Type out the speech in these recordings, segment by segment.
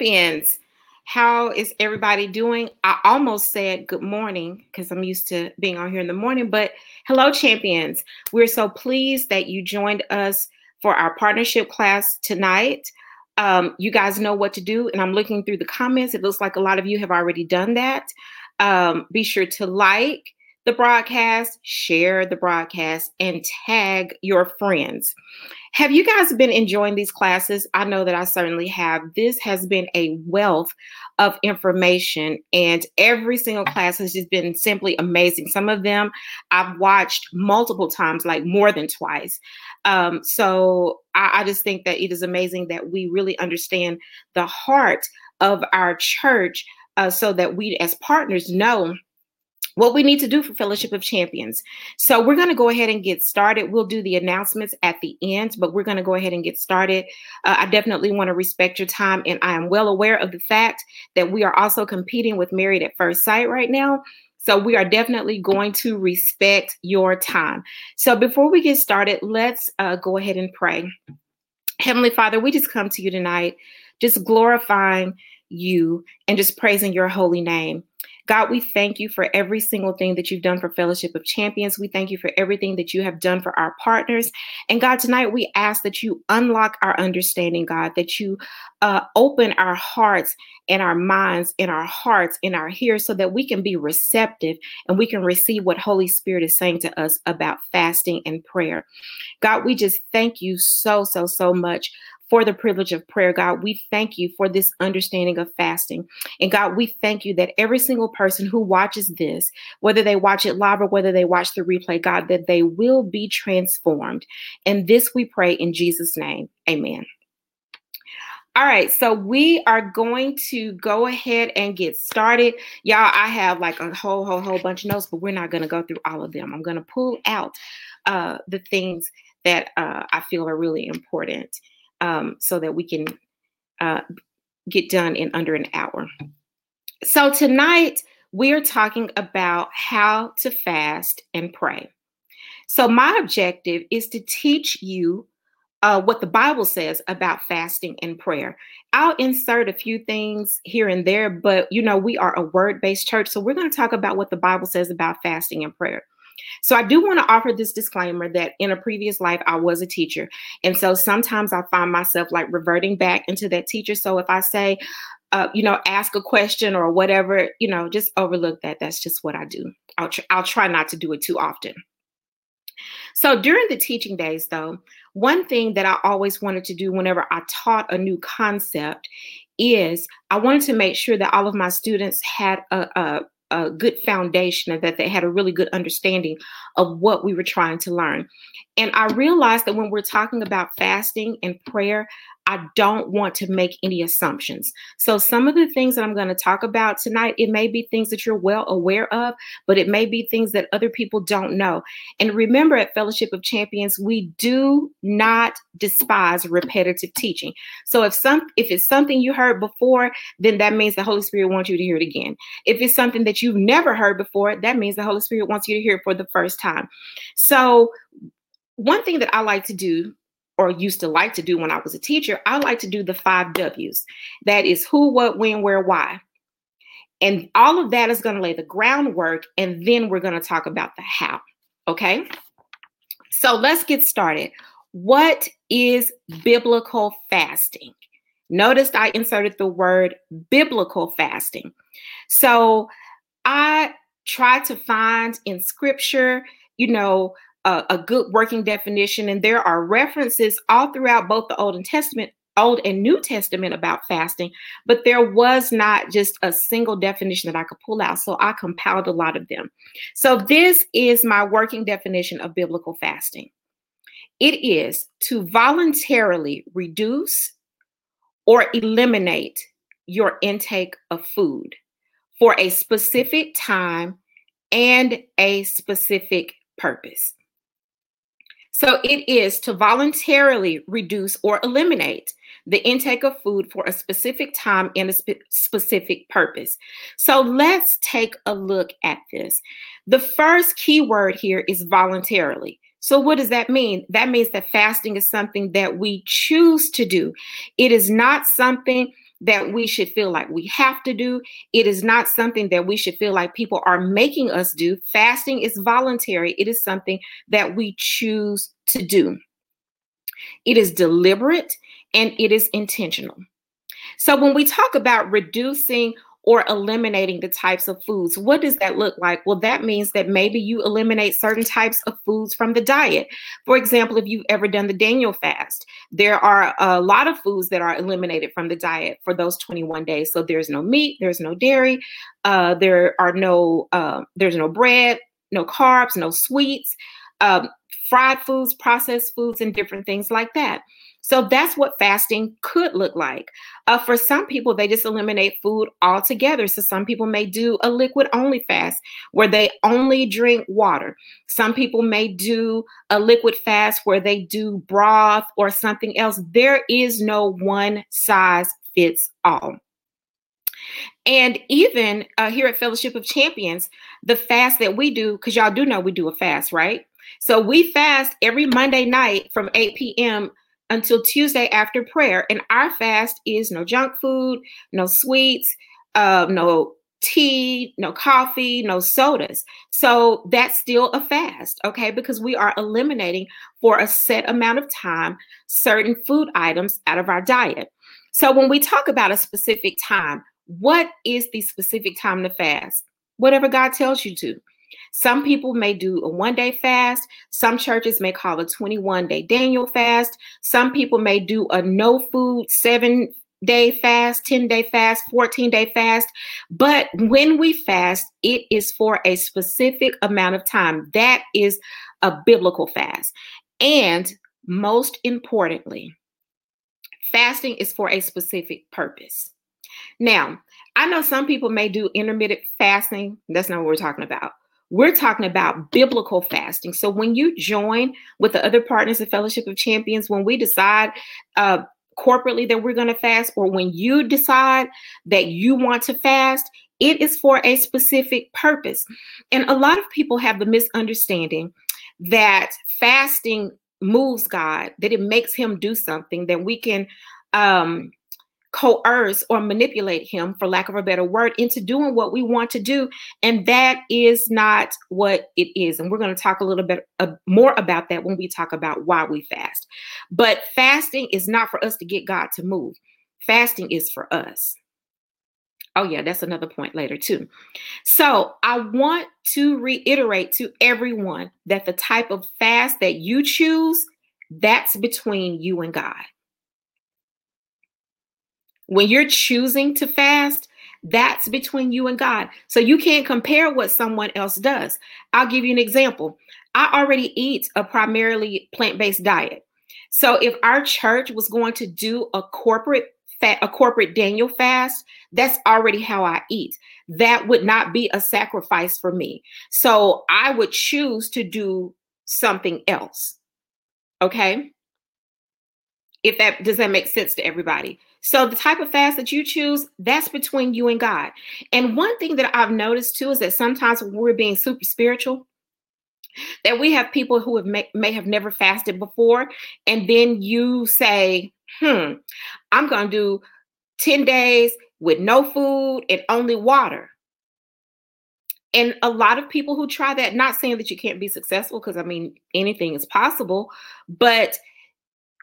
champions. How is everybody doing? I almost said good morning because I'm used to being on here in the morning, but hello, champions. We're so pleased that you joined us for our partnership class tonight. Um, you guys know what to do, and I'm looking through the comments. It looks like a lot of you have already done that. Um, be sure to like, the broadcast, share the broadcast, and tag your friends. Have you guys been enjoying these classes? I know that I certainly have. This has been a wealth of information, and every single class has just been simply amazing. Some of them I've watched multiple times, like more than twice. Um, so I, I just think that it is amazing that we really understand the heart of our church uh, so that we, as partners, know what we need to do for Fellowship of Champions. So we're going to go ahead and get started. We'll do the announcements at the end, but we're going to go ahead and get started. Uh, I definitely want to respect your time, and I am well aware of the fact that we are also competing with Married at First Sight right now. So we are definitely going to respect your time. So before we get started, let's uh, go ahead and pray. Heavenly Father, we just come to you tonight, just glorifying you and just praising your holy name. God, we thank you for every single thing that you've done for Fellowship of Champions. We thank you for everything that you have done for our partners. And God, tonight we ask that you unlock our understanding, God, that you uh, open our hearts and our minds and our hearts and our ears so that we can be receptive and we can receive what Holy Spirit is saying to us about fasting and prayer. God, we just thank you so, so, so much for the privilege of prayer, God. We thank you for this understanding of fasting. And God, we thank you that every single person who watches this, whether they watch it live or whether they watch the replay, God, that they will be transformed. And this we pray in Jesus' name. Amen. All right, so we are going to go ahead and get started. Y'all, I have like a whole, whole, whole bunch of notes, but we're not going to go through all of them. I'm going to pull out uh, the things that uh, I feel are really important um, so that we can uh, get done in under an hour. So, tonight we are talking about how to fast and pray. So, my objective is to teach you uh, what the Bible says about fasting and prayer. I'll insert a few things here and there, but you know, we are a word based church. So, we're going to talk about what the Bible says about fasting and prayer. So I do want to offer this disclaimer that in a previous life I was a teacher. And so sometimes I find myself like reverting back into that teacher. So if I say, uh, you know, ask a question or whatever, you know, just overlook that. That's just what I do. I'll, tr- I'll try not to do it too often. So during the teaching days, though, one thing that I always wanted to do whenever I taught a new concept is I wanted to make sure that all of my students had a, a a good foundation and that they had a really good understanding of what we were trying to learn. And I realized that when we're talking about fasting and prayer, I don't want to make any assumptions. So, some of the things that I'm going to talk about tonight, it may be things that you're well aware of, but it may be things that other people don't know. And remember, at Fellowship of Champions, we do not despise repetitive teaching. So, if some if it's something you heard before, then that means the Holy Spirit wants you to hear it again. If it's something that you've never heard before, that means the Holy Spirit wants you to hear it for the first time. So, one thing that I like to do or used to like to do when I was a teacher, I like to do the five W's. That is who, what, when, where, why. And all of that is going to lay the groundwork, and then we're going to talk about the how. Okay. So let's get started. What is biblical fasting? Notice I inserted the word biblical fasting. So I try to find in scripture, you know, a, a good working definition, and there are references all throughout both the Old and Testament Old and New Testament about fasting, but there was not just a single definition that I could pull out. So I compiled a lot of them. So this is my working definition of biblical fasting it is to voluntarily reduce or eliminate your intake of food for a specific time and a specific purpose. So it is to voluntarily reduce or eliminate the intake of food for a specific time and a spe- specific purpose. So let's take a look at this. The first key word here is voluntarily. So, what does that mean? That means that fasting is something that we choose to do. It is not something that we should feel like we have to do. It is not something that we should feel like people are making us do. Fasting is voluntary, it is something that we choose to do. It is deliberate and it is intentional. So when we talk about reducing or eliminating the types of foods. What does that look like? Well, that means that maybe you eliminate certain types of foods from the diet. For example, if you've ever done the Daniel fast, there are a lot of foods that are eliminated from the diet for those 21 days. So there's no meat, there's no dairy, uh, there are no, uh, there's no bread, no carbs, no sweets. Um, fried foods, processed foods, and different things like that. So that's what fasting could look like. Uh, for some people, they just eliminate food altogether. So some people may do a liquid only fast where they only drink water. Some people may do a liquid fast where they do broth or something else. There is no one size fits all. And even uh, here at Fellowship of Champions, the fast that we do, because y'all do know we do a fast, right? So we fast every Monday night from 8 p.m until Tuesday after prayer. And our fast is no junk food, no sweets, uh, no tea, no coffee, no sodas. So that's still a fast, okay? Because we are eliminating for a set amount of time certain food items out of our diet. So when we talk about a specific time, what is the specific time to fast? Whatever God tells you to. Some people may do a one day fast. Some churches may call a 21 day Daniel fast. Some people may do a no food seven day fast, 10 day fast, 14 day fast. But when we fast, it is for a specific amount of time. That is a biblical fast. And most importantly, fasting is for a specific purpose. Now, I know some people may do intermittent fasting. That's not what we're talking about. We're talking about biblical fasting. So when you join with the other partners of Fellowship of Champions, when we decide uh, corporately that we're going to fast, or when you decide that you want to fast, it is for a specific purpose. And a lot of people have the misunderstanding that fasting moves God, that it makes him do something, that we can um, coerce or manipulate him, for lack of a better word, into doing what we want to do. And that is not what it is. And we're going to talk a little bit uh, more about that when we talk about why we fast. But fasting is not for us to get God to move, fasting is for us. Oh, yeah, that's another point later, too. So, I want to reiterate to everyone that the type of fast that you choose, that's between you and God. When you're choosing to fast, that's between you and God. So you can't compare what someone else does. I'll give you an example. I already eat a primarily plant based diet. So if our church was going to do a corporate a corporate Daniel fast, that's already how I eat. That would not be a sacrifice for me. So I would choose to do something else. Okay? If that does that make sense to everybody? So the type of fast that you choose, that's between you and God. And one thing that I've noticed too is that sometimes when we're being super spiritual, that we have people who have may, may have never fasted before, and then you say, "Hmm, I'm going to do 10 days with no food and only water." And a lot of people who try that, not saying that you can't be successful, because I mean, anything is possible, but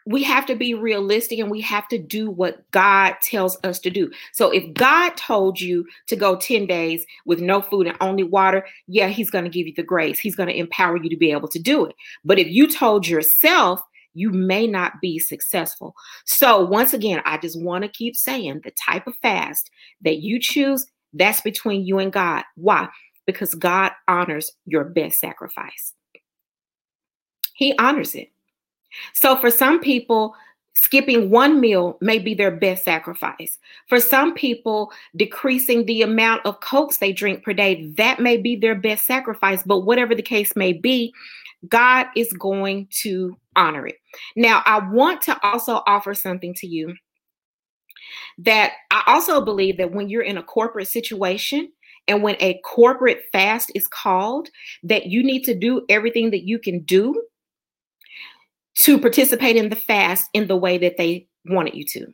we have to be realistic and we have to do what God tells us to do. So if God told you to go 10 days with no food and only water, yeah, he's going to give you the grace. He's going to empower you to be able to do it. But if you told yourself, you may not be successful. So once again, I just want to keep saying the type of fast that you choose, that's between you and God. Why? Because God honors your best sacrifice. He honors it. So for some people, skipping one meal may be their best sacrifice. For some people, decreasing the amount of cokes they drink per day, that may be their best sacrifice. But whatever the case may be, God is going to honor it. Now, I want to also offer something to you that I also believe that when you're in a corporate situation, and when a corporate fast is called, that you need to do everything that you can do to participate in the fast in the way that they wanted you to.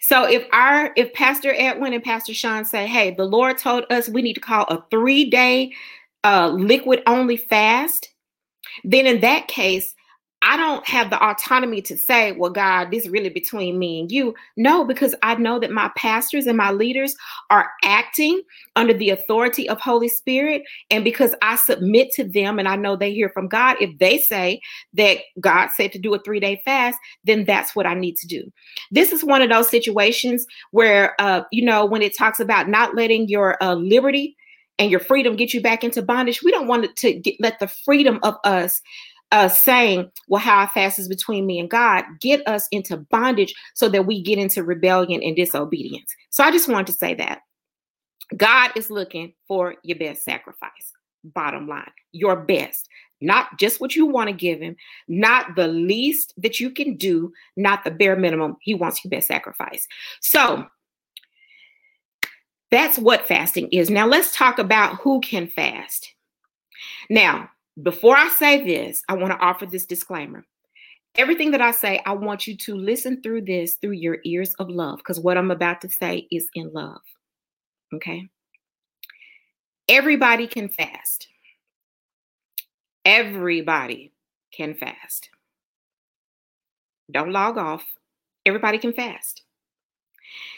So if our if Pastor Edwin and Pastor Sean say, "Hey, the Lord told us we need to call a 3-day uh liquid only fast," then in that case, I don't have the autonomy to say, well, God, this is really between me and you. No, because I know that my pastors and my leaders are acting under the authority of Holy Spirit. And because I submit to them and I know they hear from God, if they say that God said to do a three day fast, then that's what I need to do. This is one of those situations where, uh, you know, when it talks about not letting your uh, liberty and your freedom get you back into bondage, we don't want to get, let the freedom of us uh, saying, well, how I fast is between me and God, get us into bondage so that we get into rebellion and disobedience. So I just wanted to say that. God is looking for your best sacrifice. Bottom line, your best, not just what you want to give him, not the least that you can do, not the bare minimum. He wants your best sacrifice. So that's what fasting is. Now let's talk about who can fast. Now, before I say this, I want to offer this disclaimer. Everything that I say, I want you to listen through this through your ears of love because what I'm about to say is in love. Okay? Everybody can fast. Everybody can fast. Don't log off. Everybody can fast.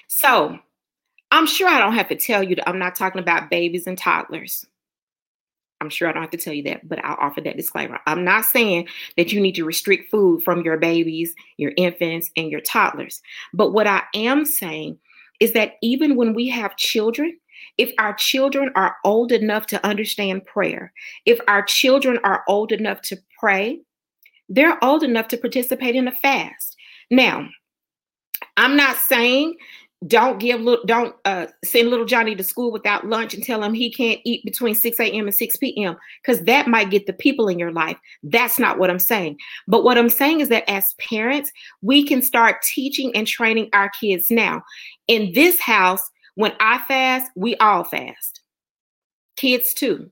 So, I'm sure I don't have to tell you that I'm not talking about babies and toddlers. I'm sure I don't have to tell you that, but I'll offer that disclaimer. I'm not saying that you need to restrict food from your babies, your infants, and your toddlers. But what I am saying is that even when we have children, if our children are old enough to understand prayer, if our children are old enough to pray, they're old enough to participate in a fast. Now, I'm not saying don't give little don't uh, send little johnny to school without lunch and tell him he can't eat between 6 a.m and 6 p.m because that might get the people in your life. That's not what i'm saying. But what i'm saying is that as parents we can start teaching and training our kids now. In this house when i fast we all fast. Kids too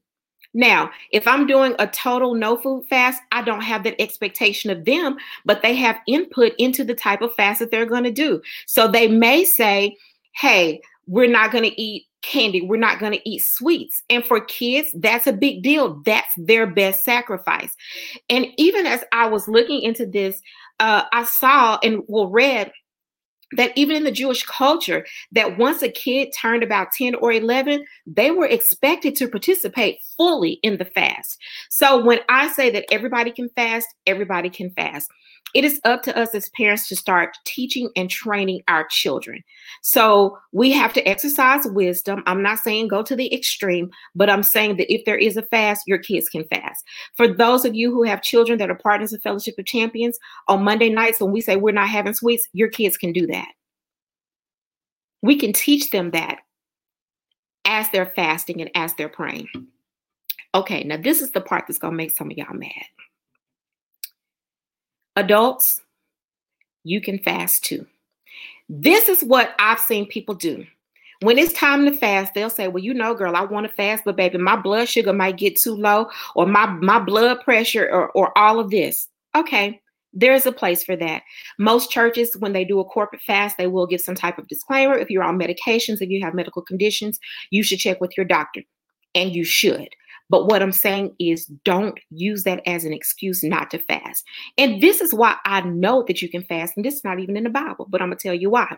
now, if I'm doing a total no food fast, I don't have that expectation of them, but they have input into the type of fast that they're going to do. So they may say, hey, we're not going to eat candy. We're not going to eat sweets. And for kids, that's a big deal. That's their best sacrifice. And even as I was looking into this, uh, I saw and well read that even in the Jewish culture, that once a kid turned about 10 or 11, they were expected to participate fully in the fast. So when I say that everybody can fast, everybody can fast it is up to us as parents to start teaching and training our children. So we have to exercise wisdom. I'm not saying go to the extreme, but I'm saying that if there is a fast, your kids can fast. For those of you who have children that are partners of Fellowship of Champions, on Monday nights when we say we're not having sweets, your kids can do that. We can teach them that as they're fasting and as they're praying. Okay, now this is the part that's going to make some of y'all mad. Adults, you can fast too. This is what I've seen people do. When it's time to fast, they'll say, Well, you know, girl, I want to fast, but baby, my blood sugar might get too low, or my, my blood pressure, or, or all of this. Okay, there's a place for that. Most churches, when they do a corporate fast, they will give some type of disclaimer. If you're on medications, if you have medical conditions, you should check with your doctor, and you should. But what I'm saying is don't use that as an excuse not to fast. And this is why I know that you can fast. And this is not even in the Bible, but I'm going to tell you why.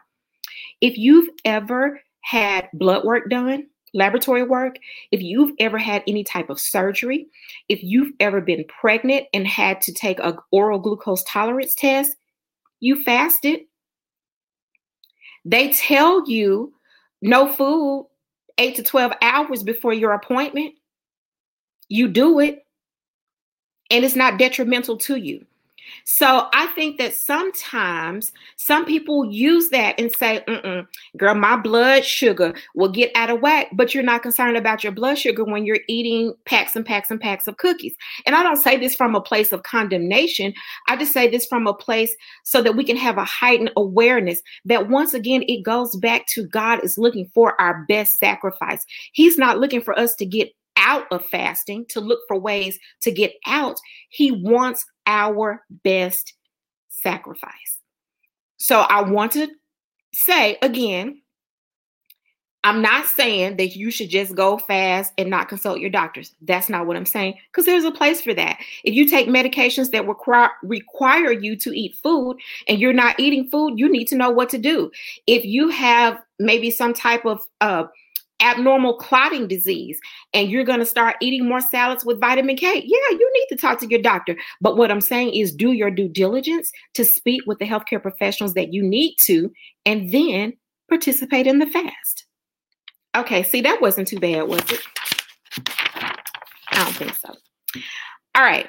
If you've ever had blood work done, laboratory work, if you've ever had any type of surgery, if you've ever been pregnant and had to take a oral glucose tolerance test, you fasted. They tell you no food eight to 12 hours before your appointment you do it and it's not detrimental to you. So I think that sometimes some people use that and say, girl, my blood sugar will get out of whack, but you're not concerned about your blood sugar when you're eating packs and packs and packs of cookies. And I don't say this from a place of condemnation. I just say this from a place so that we can have a heightened awareness that once again, it goes back to God is looking for our best sacrifice. He's not looking for us to get out of fasting, to look for ways to get out. He wants our best sacrifice. So I want to say again, I'm not saying that you should just go fast and not consult your doctors. That's not what I'm saying because there's a place for that. If you take medications that require require you to eat food and you're not eating food, you need to know what to do. If you have maybe some type of uh, abnormal clotting disease and you're going to start eating more salads with vitamin K, yeah, you need to talk to your doctor. But what I'm saying is do your due diligence to speak with the healthcare professionals that you need to and then participate in the fast. Okay, see, that wasn't too bad, was it? I don't think so. All right.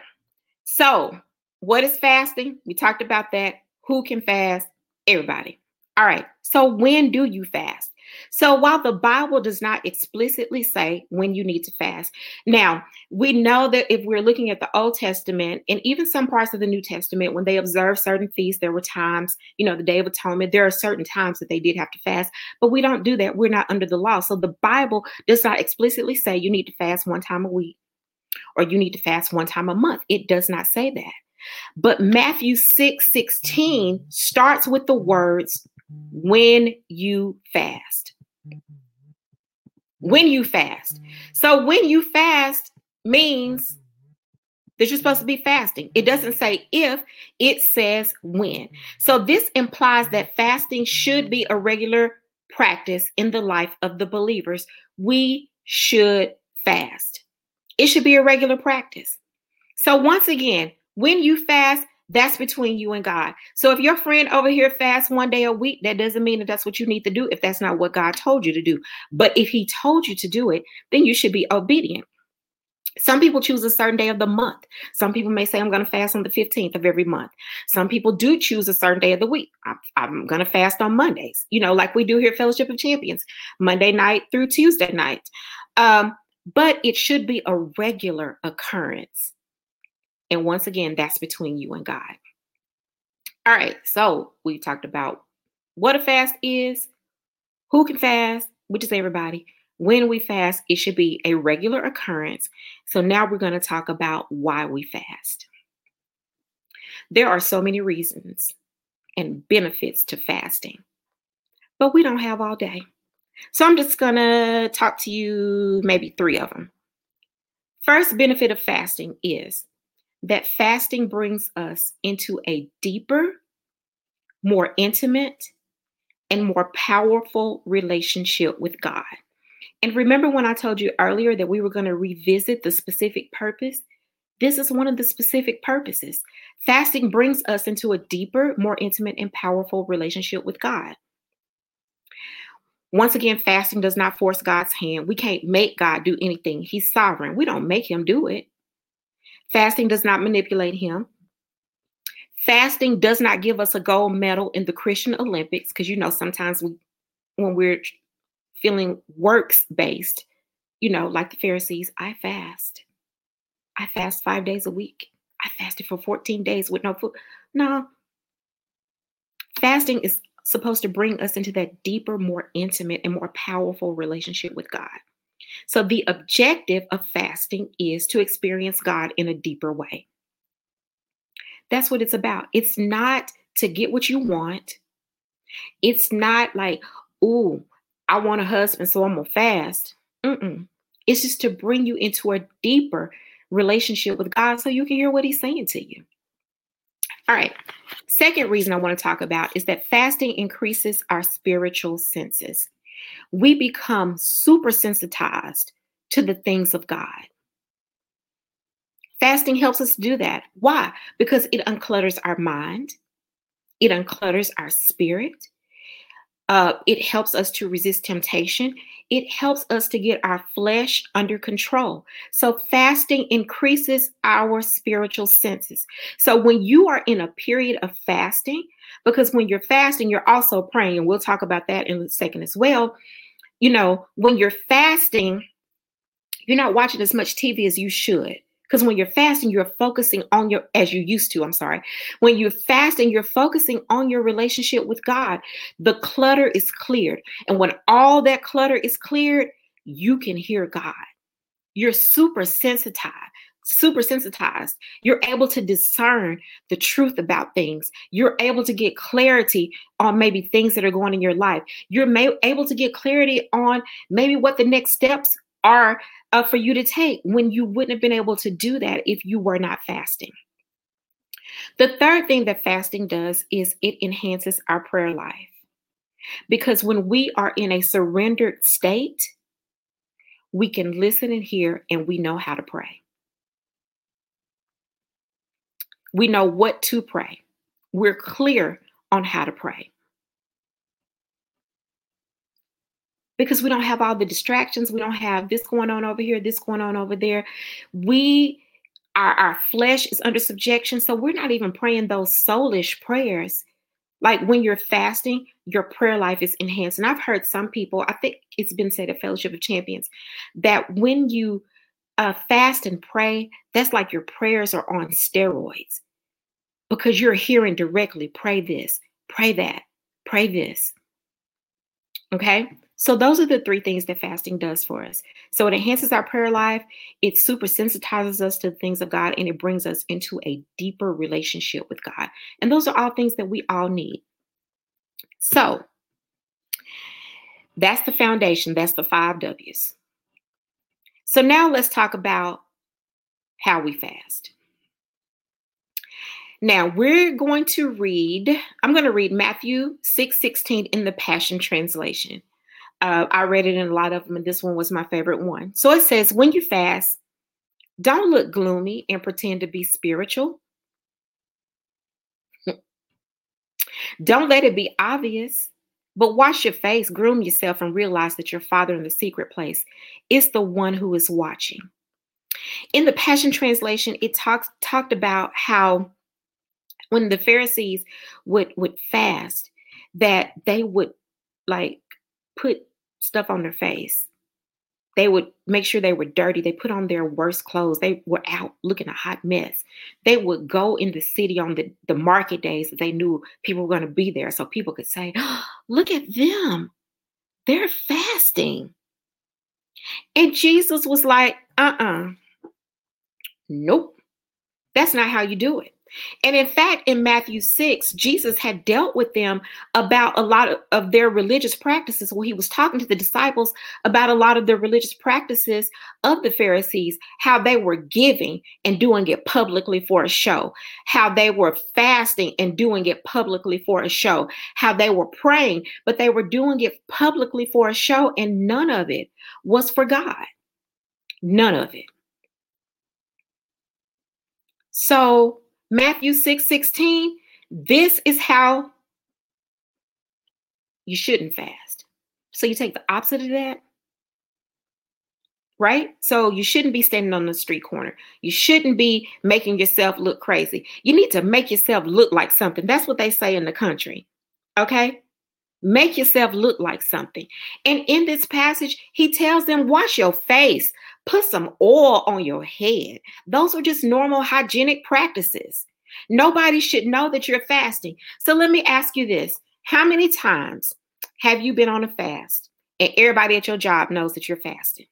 So, what is fasting? We talked about that. Who can fast? Everybody. All right. So, when do you fast? So while the Bible does not explicitly say when you need to fast, now we know that if we're looking at the Old Testament and even some parts of the New Testament, when they observed certain feasts, there were times, you know, the Day of Atonement, there are certain times that they did have to fast, but we don't do that. We're not under the law. So the Bible does not explicitly say you need to fast one time a week or you need to fast one time a month. It does not say that. But Matthew 6 16 starts with the words, when you fast. When you fast. So when you fast means that you're supposed to be fasting. It doesn't say if, it says when. So this implies that fasting should be a regular practice in the life of the believers. We should fast. It should be a regular practice. So once again, when you fast, that's between you and God. So if your friend over here fasts one day a week, that doesn't mean that that's what you need to do if that's not what God told you to do. But if He told you to do it, then you should be obedient. Some people choose a certain day of the month. Some people may say, I'm going to fast on the 15th of every month. Some people do choose a certain day of the week. I'm, I'm going to fast on Mondays, you know, like we do here, Fellowship of Champions, Monday night through Tuesday night. Um, but it should be a regular occurrence. And once again, that's between you and God. All right, so we talked about what a fast is, who can fast, which is everybody. When we fast, it should be a regular occurrence. So now we're going to talk about why we fast. There are so many reasons and benefits to fasting, but we don't have all day. So I'm just going to talk to you maybe three of them. First benefit of fasting is that fasting brings us into a deeper, more intimate, and more powerful relationship with God. And remember when I told you earlier that we were going to revisit the specific purpose? This is one of the specific purposes. Fasting brings us into a deeper, more intimate, and powerful relationship with God. Once again, fasting does not force God's hand. We can't make God do anything. He's sovereign. We don't make him do it. Fasting does not manipulate him. Fasting does not give us a gold medal in the Christian Olympics because you know sometimes we when we're feeling works based, you know, like the Pharisees, I fast. I fast 5 days a week. I fasted for 14 days with no food. No. Fasting is supposed to bring us into that deeper, more intimate, and more powerful relationship with God. So, the objective of fasting is to experience God in a deeper way. That's what it's about. It's not to get what you want. It's not like, ooh, I want a husband, so I'm gonna fast. Mm-mm. It's just to bring you into a deeper relationship with God so you can hear what He's saying to you. All right. Second reason I want to talk about is that fasting increases our spiritual senses we become super sensitized to the things of God. Fasting helps us do that. Why? Because it unclutters our mind, it unclutters our spirit, uh, it helps us to resist temptation. It helps us to get our flesh under control. So, fasting increases our spiritual senses. So, when you are in a period of fasting, because when you're fasting, you're also praying, and we'll talk about that in a second as well. You know, when you're fasting, you're not watching as much TV as you should. Because when you're fasting, you're focusing on your, as you used to, I'm sorry. When you're fasting, you're focusing on your relationship with God. The clutter is cleared. And when all that clutter is cleared, you can hear God. You're super sensitized, super sensitized. You're able to discern the truth about things. You're able to get clarity on maybe things that are going in your life. You're may- able to get clarity on maybe what the next steps are uh, for you to take when you wouldn't have been able to do that if you were not fasting. The third thing that fasting does is it enhances our prayer life. Because when we are in a surrendered state, we can listen and hear, and we know how to pray. We know what to pray. We're clear on how to pray. Because we don't have all the distractions. We don't have this going on over here, this going on over there. We, our, our flesh is under subjection. So we're not even praying those soulish prayers. Like when you're fasting, your prayer life is enhanced. And I've heard some people, I think it's been said at Fellowship of Champions, that when you uh, fast and pray, that's like your prayers are on steroids because you're hearing directly pray this, pray that, pray this. Okay. So, those are the three things that fasting does for us. So, it enhances our prayer life, it super sensitizes us to the things of God, and it brings us into a deeper relationship with God. And those are all things that we all need. So, that's the foundation, that's the five W's. So, now let's talk about how we fast. Now we're going to read, I'm going to read Matthew 6 16 in the Passion Translation. Uh, I read it in a lot of them, and this one was my favorite one. So it says, When you fast, don't look gloomy and pretend to be spiritual. don't let it be obvious, but wash your face, groom yourself, and realize that your Father in the secret place is the one who is watching. In the Passion Translation, it talks talked about how when the Pharisees would would fast, that they would like put stuff on their face. They would make sure they were dirty. They put on their worst clothes. They were out looking a hot mess. They would go in the city on the, the market days that they knew people were going to be there. So people could say, oh, Look at them. They're fasting. And Jesus was like, Uh uh-uh. uh Nope. That's not how you do it. And in fact, in Matthew 6, Jesus had dealt with them about a lot of, of, their religious practices. When he was talking to the disciples about a lot of the religious practices of the Pharisees, how they were giving and doing it publicly for a show, how they were fasting and doing it publicly for a show, how they were praying, but they were doing it publicly for a show, and none of it was for God. None of it. So, Matthew 6 16, this is how you shouldn't fast. So you take the opposite of that, right? So you shouldn't be standing on the street corner. You shouldn't be making yourself look crazy. You need to make yourself look like something. That's what they say in the country. Okay? Make yourself look like something. And in this passage, he tells them, wash your face, put some oil on your head. Those are just normal hygienic practices. Nobody should know that you're fasting. So let me ask you this How many times have you been on a fast and everybody at your job knows that you're fasting?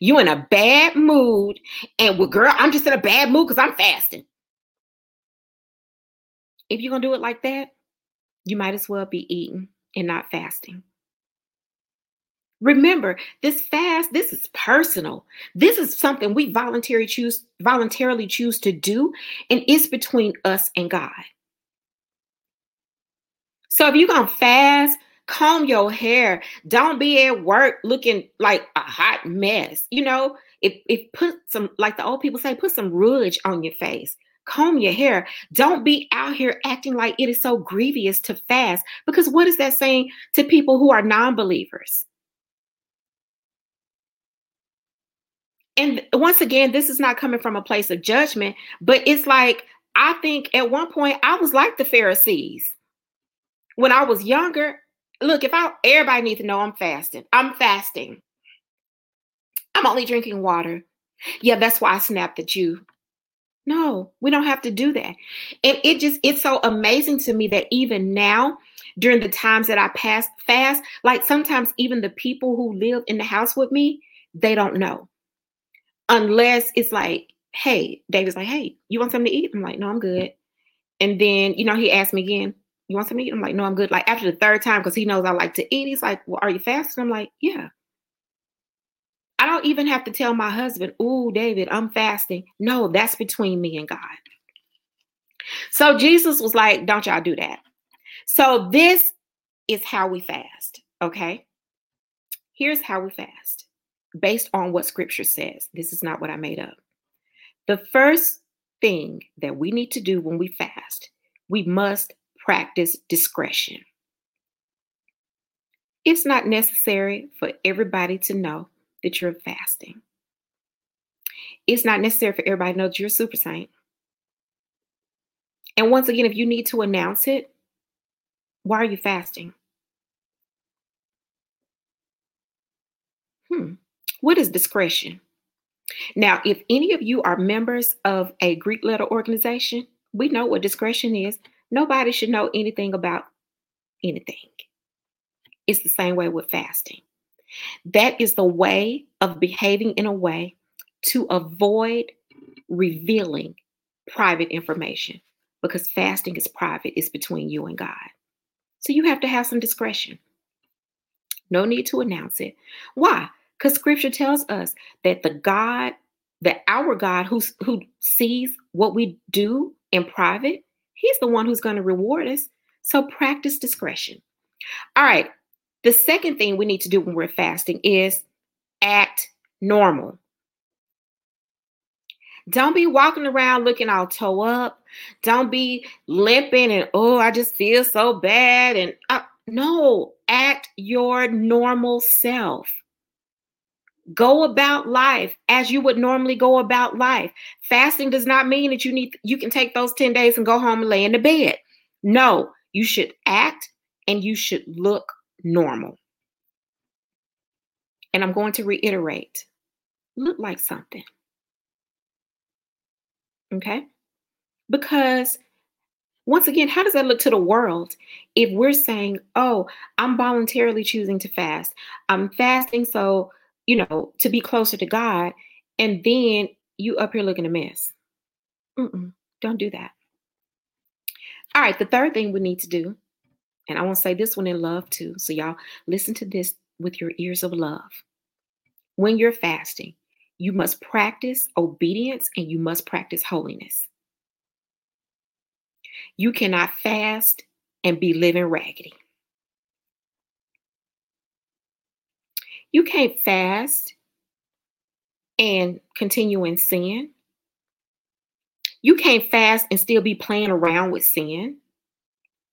You in a bad mood, and well, girl, I'm just in a bad mood because I'm fasting. If you're gonna do it like that, you might as well be eating and not fasting. Remember, this fast, this is personal. This is something we voluntarily choose voluntarily choose to do, and it's between us and God. So if you're gonna fast, comb your hair. Don't be at work looking like a hot mess. You know, if if put some like the old people say, put some rouge on your face comb your hair. Don't be out here acting like it is so grievous to fast because what is that saying to people who are non believers? And once again, this is not coming from a place of judgment, but it's like I think at one point I was like the Pharisees. When I was younger, look, if I everybody needs to know I'm fasting. I'm fasting. I'm only drinking water. Yeah, that's why I snapped at you no, we don't have to do that. And it just, it's so amazing to me that even now, during the times that I pass fast, like sometimes even the people who live in the house with me, they don't know. Unless it's like, hey, David's like, hey, you want something to eat? I'm like, no, I'm good. And then, you know, he asked me again, you want something to eat? I'm like, no, I'm good. Like after the third time, because he knows I like to eat, he's like, well, are you fasting? I'm like, yeah. I don't even have to tell my husband, oh, David, I'm fasting. No, that's between me and God. So Jesus was like, don't y'all do that. So this is how we fast, okay? Here's how we fast based on what scripture says. This is not what I made up. The first thing that we need to do when we fast, we must practice discretion. It's not necessary for everybody to know that you're fasting. It's not necessary for everybody to know that you're a super saint. And once again, if you need to announce it, why are you fasting? Hmm. What is discretion? Now, if any of you are members of a Greek letter organization, we know what discretion is. Nobody should know anything about anything. It's the same way with fasting. That is the way of behaving in a way to avoid revealing private information because fasting is private, it's between you and God. So you have to have some discretion. No need to announce it. Why? Because scripture tells us that the God, that our God who, who sees what we do in private, he's the one who's going to reward us. So practice discretion. All right. The second thing we need to do when we're fasting is act normal. Don't be walking around looking all toe up. Don't be limping and, oh, I just feel so bad. And uh, no, act your normal self. Go about life as you would normally go about life. Fasting does not mean that you need you can take those 10 days and go home and lay in the bed. No, you should act and you should look normal. And I'm going to reiterate look like something. Okay? Because once again, how does that look to the world if we're saying, oh, I'm voluntarily choosing to fast? I'm fasting so, you know, to be closer to God. And then you up here looking a mess. Mm-mm, don't do that. All right, the third thing we need to do, and I want to say this one in love too. So, y'all listen to this with your ears of love. When you're fasting, you must practice obedience and you must practice holiness. You cannot fast and be living raggedy. You can't fast and continue in sin. You can't fast and still be playing around with sin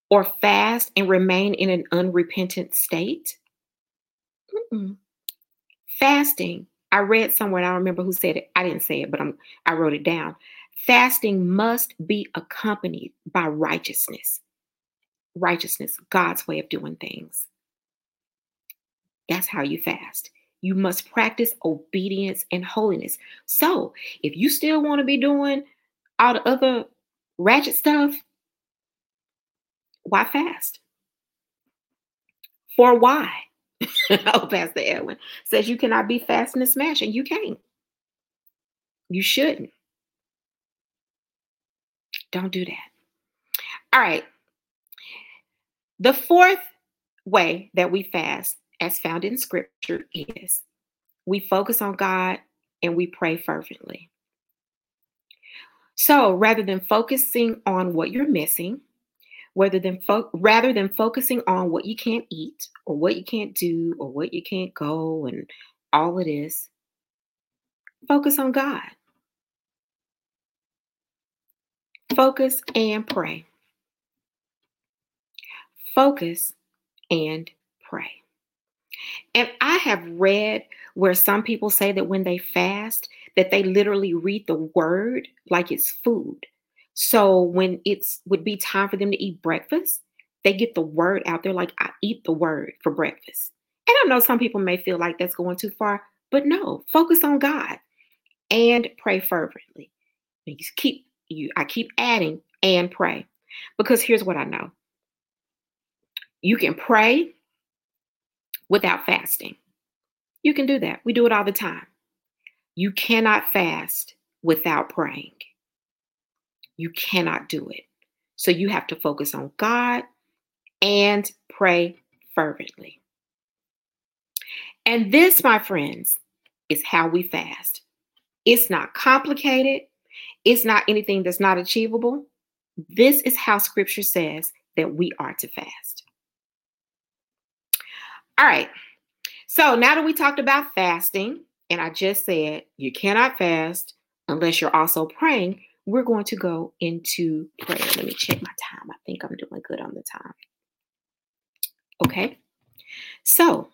or fast and remain in an unrepentant state. Mm-mm. Fasting I read somewhere, I don't remember who said it. I didn't say it, but I'm, I wrote it down. Fasting must be accompanied by righteousness. Righteousness, God's way of doing things. That's how you fast. You must practice obedience and holiness. So, if you still want to be doing all the other ratchet stuff, why fast? For why? oh, Pastor Edwin says you cannot be fasting and smashing. You can't. You shouldn't. Don't do that. All right. The fourth way that we fast, as found in scripture, is we focus on God and we pray fervently. So rather than focusing on what you're missing, rather than fo- rather than focusing on what you can't eat or what you can't do or what you can't go and all of this focus on god. Focus and pray. Focus and pray and i have read where some people say that when they fast that they literally read the word like it's food so when it's would be time for them to eat breakfast, they get the word out there like I eat the word for breakfast. And I know some people may feel like that's going too far, but no, focus on God and pray fervently. You keep you I keep adding and pray. Because here's what I know. You can pray without fasting. You can do that. We do it all the time. You cannot fast without praying. You cannot do it. So you have to focus on God and pray fervently. And this, my friends, is how we fast. It's not complicated, it's not anything that's not achievable. This is how scripture says that we are to fast. All right. So now that we talked about fasting, and I just said you cannot fast unless you're also praying, we're going to go into prayer. Let me check my time. I think I'm doing good on the time. Okay. So,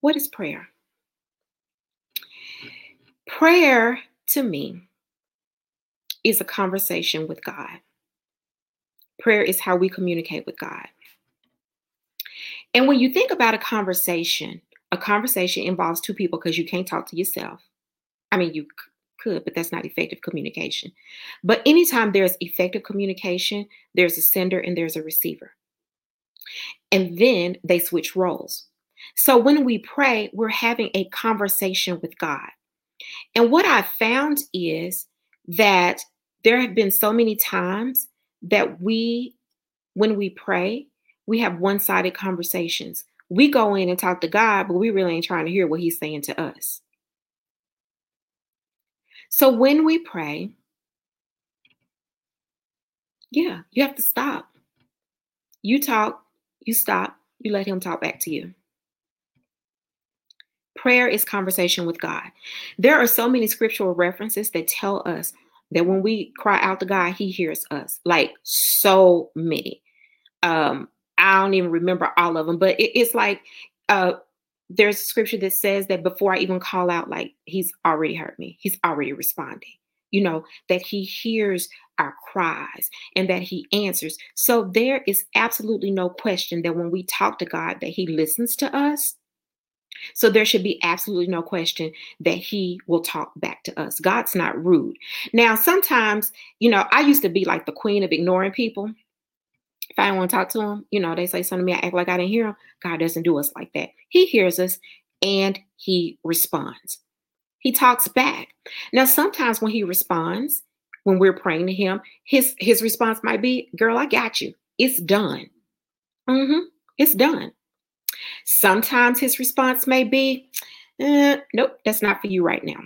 what is prayer? Prayer to me is a conversation with God. Prayer is how we communicate with God. And when you think about a conversation, a conversation involves two people because you can't talk to yourself. I mean, you could, but that's not effective communication. But anytime there's effective communication, there's a sender and there's a receiver. And then they switch roles. So when we pray, we're having a conversation with God. And what I found is that there have been so many times that we, when we pray, we have one sided conversations. We go in and talk to God, but we really ain't trying to hear what He's saying to us. So when we pray, yeah, you have to stop. You talk, you stop, you let Him talk back to you. Prayer is conversation with God. There are so many scriptural references that tell us that when we cry out to God, He hears us. Like so many. Um, I don't even remember all of them, but it, it's like uh, there's a scripture that says that before I even call out, like He's already heard me. He's already responding. You know that He hears our cries and that He answers. So there is absolutely no question that when we talk to God, that He listens to us so there should be absolutely no question that he will talk back to us. God's not rude. Now, sometimes, you know, I used to be like the queen of ignoring people. If I don't want to talk to him, you know, they say something to me, I act like I didn't hear him. God doesn't do us like that. He hears us and he responds. He talks back. Now, sometimes when he responds, when we're praying to him, his his response might be, "Girl, I got you. It's done. Mm-hmm. It's done." Sometimes his response may be, eh, nope, that's not for you right now.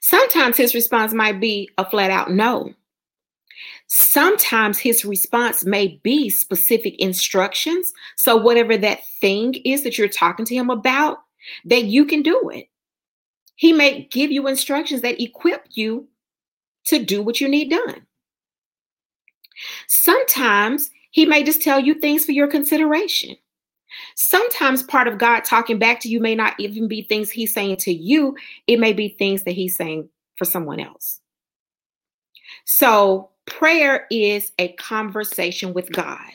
Sometimes his response might be a flat out no. Sometimes his response may be specific instructions. So, whatever that thing is that you're talking to him about, that you can do it. He may give you instructions that equip you to do what you need done. Sometimes he may just tell you things for your consideration. Sometimes part of God talking back to you may not even be things he's saying to you, it may be things that he's saying for someone else. So, prayer is a conversation with God.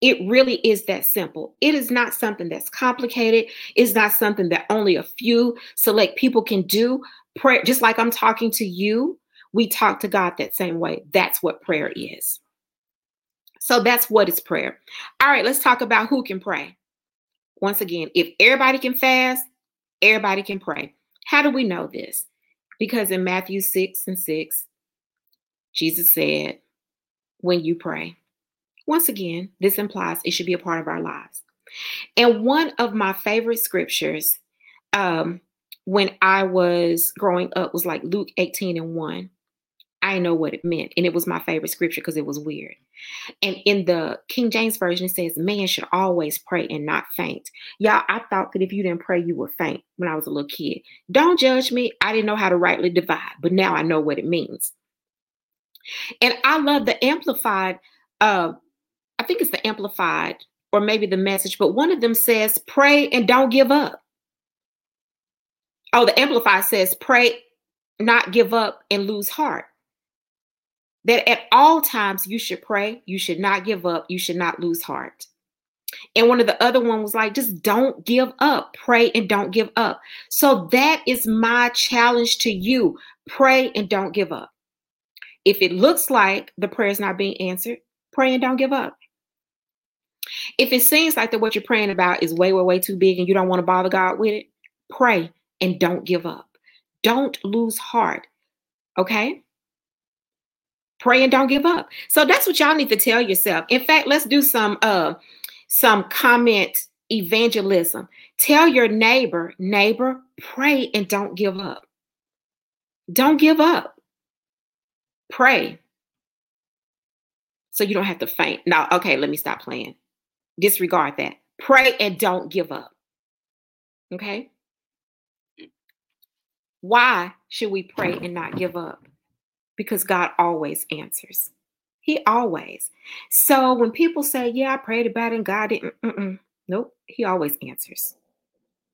It really is that simple. It is not something that's complicated. It's not something that only a few select people can do. Prayer, just like I'm talking to you, we talk to God that same way. That's what prayer is. So that's what is prayer. All right, let's talk about who can pray. Once again, if everybody can fast, everybody can pray. How do we know this? Because in Matthew 6 and 6, Jesus said, when you pray. Once again, this implies it should be a part of our lives. And one of my favorite scriptures um, when I was growing up was like Luke 18 and 1. I know what it meant. And it was my favorite scripture because it was weird. And in the King James Version, it says, Man should always pray and not faint. Y'all, I thought that if you didn't pray, you would faint when I was a little kid. Don't judge me. I didn't know how to rightly divide, but now I know what it means. And I love the amplified, uh, I think it's the amplified or maybe the message, but one of them says, Pray and don't give up. Oh, the amplified says, Pray, not give up, and lose heart that at all times you should pray, you should not give up, you should not lose heart. And one of the other one was like, just don't give up. Pray and don't give up. So that is my challenge to you. Pray and don't give up. If it looks like the prayer is not being answered, pray and don't give up. If it seems like that what you're praying about is way, way, way too big and you don't want to bother God with it, pray and don't give up. Don't lose heart. Okay? Pray and don't give up. So that's what y'all need to tell yourself. In fact, let's do some uh some comment evangelism. Tell your neighbor, neighbor, pray and don't give up. Don't give up. Pray. So you don't have to faint. Now, okay, let me stop playing. Disregard that. Pray and don't give up. Okay? Why should we pray and not give up? Because God always answers. He always. So when people say, Yeah, I prayed about it and God didn't, mm-mm. nope, He always answers.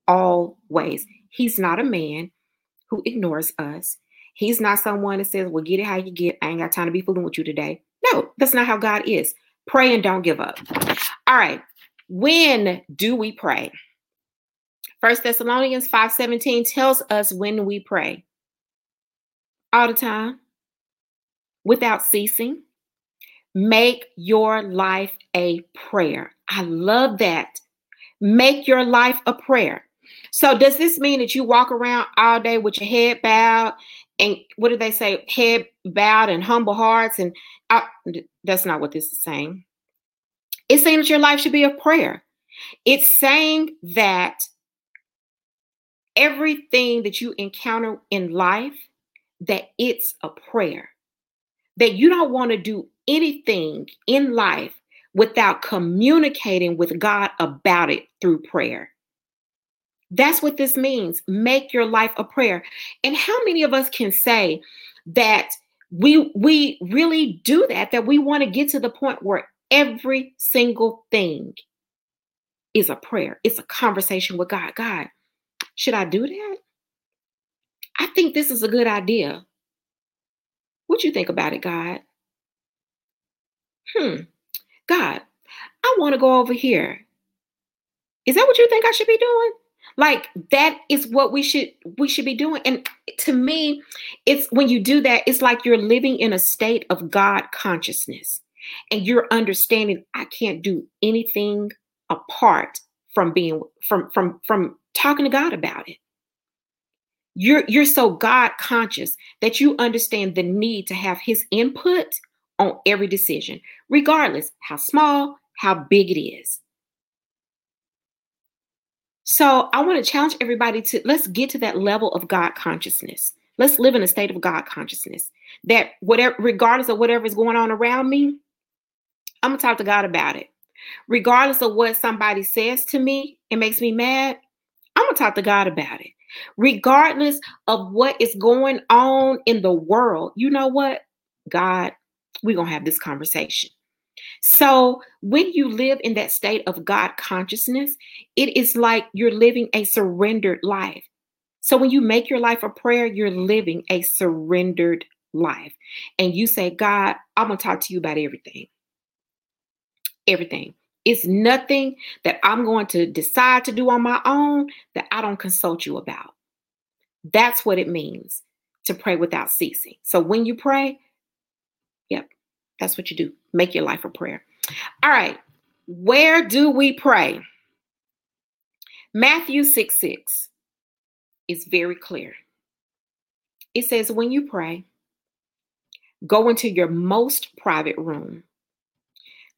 Always. He's not a man who ignores us. He's not someone that says, Well, get it how you get. I ain't got time to be fooling with you today. No, that's not how God is. Pray and don't give up. All right. When do we pray? First Thessalonians 5:17 tells us when we pray. All the time. Without ceasing. Make your life a prayer. I love that. Make your life a prayer. So does this mean that you walk around all day with your head bowed and what do they say? Head bowed and humble hearts and I, that's not what this is saying. It's saying that your life should be a prayer. It's saying that everything that you encounter in life that it's a prayer. That you don't want to do anything in life without communicating with God about it through prayer. That's what this means. Make your life a prayer. And how many of us can say that we we really do that that we want to get to the point where every single thing is a prayer. It's a conversation with God. God, should I do that? I think this is a good idea. What you think about it, God? Hmm. God, I want to go over here. Is that what you think I should be doing? Like that is what we should we should be doing. And to me, it's when you do that, it's like you're living in a state of God consciousness. And you're understanding I can't do anything apart from being from from from talking to God about it. You're you're so God conscious that you understand the need to have his input on every decision, regardless how small, how big it is. So I want to challenge everybody to let's get to that level of God consciousness. Let's live in a state of God consciousness. That whatever, regardless of whatever is going on around me, I'm gonna talk to God about it. Regardless of what somebody says to me, it makes me mad. I'm gonna talk to God about it. Regardless of what is going on in the world, you know what? God, we're gonna have this conversation. So, when you live in that state of God consciousness, it is like you're living a surrendered life. So, when you make your life a prayer, you're living a surrendered life. And you say, God, I'm going to talk to you about everything. Everything. It's nothing that I'm going to decide to do on my own that I don't consult you about. That's what it means to pray without ceasing. So, when you pray, that's what you do. Make your life a prayer. All right. Where do we pray? Matthew 6 6 is very clear. It says, when you pray, go into your most private room.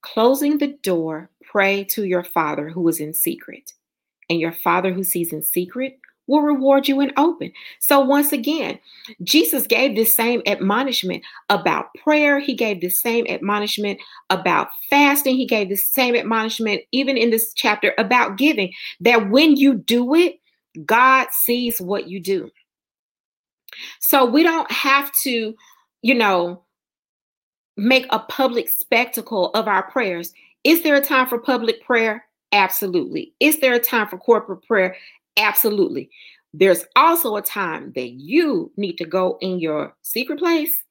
Closing the door, pray to your Father who is in secret. And your Father who sees in secret will reward you in open. So, once again, Jesus gave this same admonishment about prayer. He gave the same admonishment about fasting. He gave the same admonishment, even in this chapter, about giving. That when you do it, God sees what you do. So, we don't have to, you know, make a public spectacle of our prayers. Is there a time for public prayer? Absolutely. Is there a time for corporate prayer? Absolutely. There's also a time that you need to go in your secret place,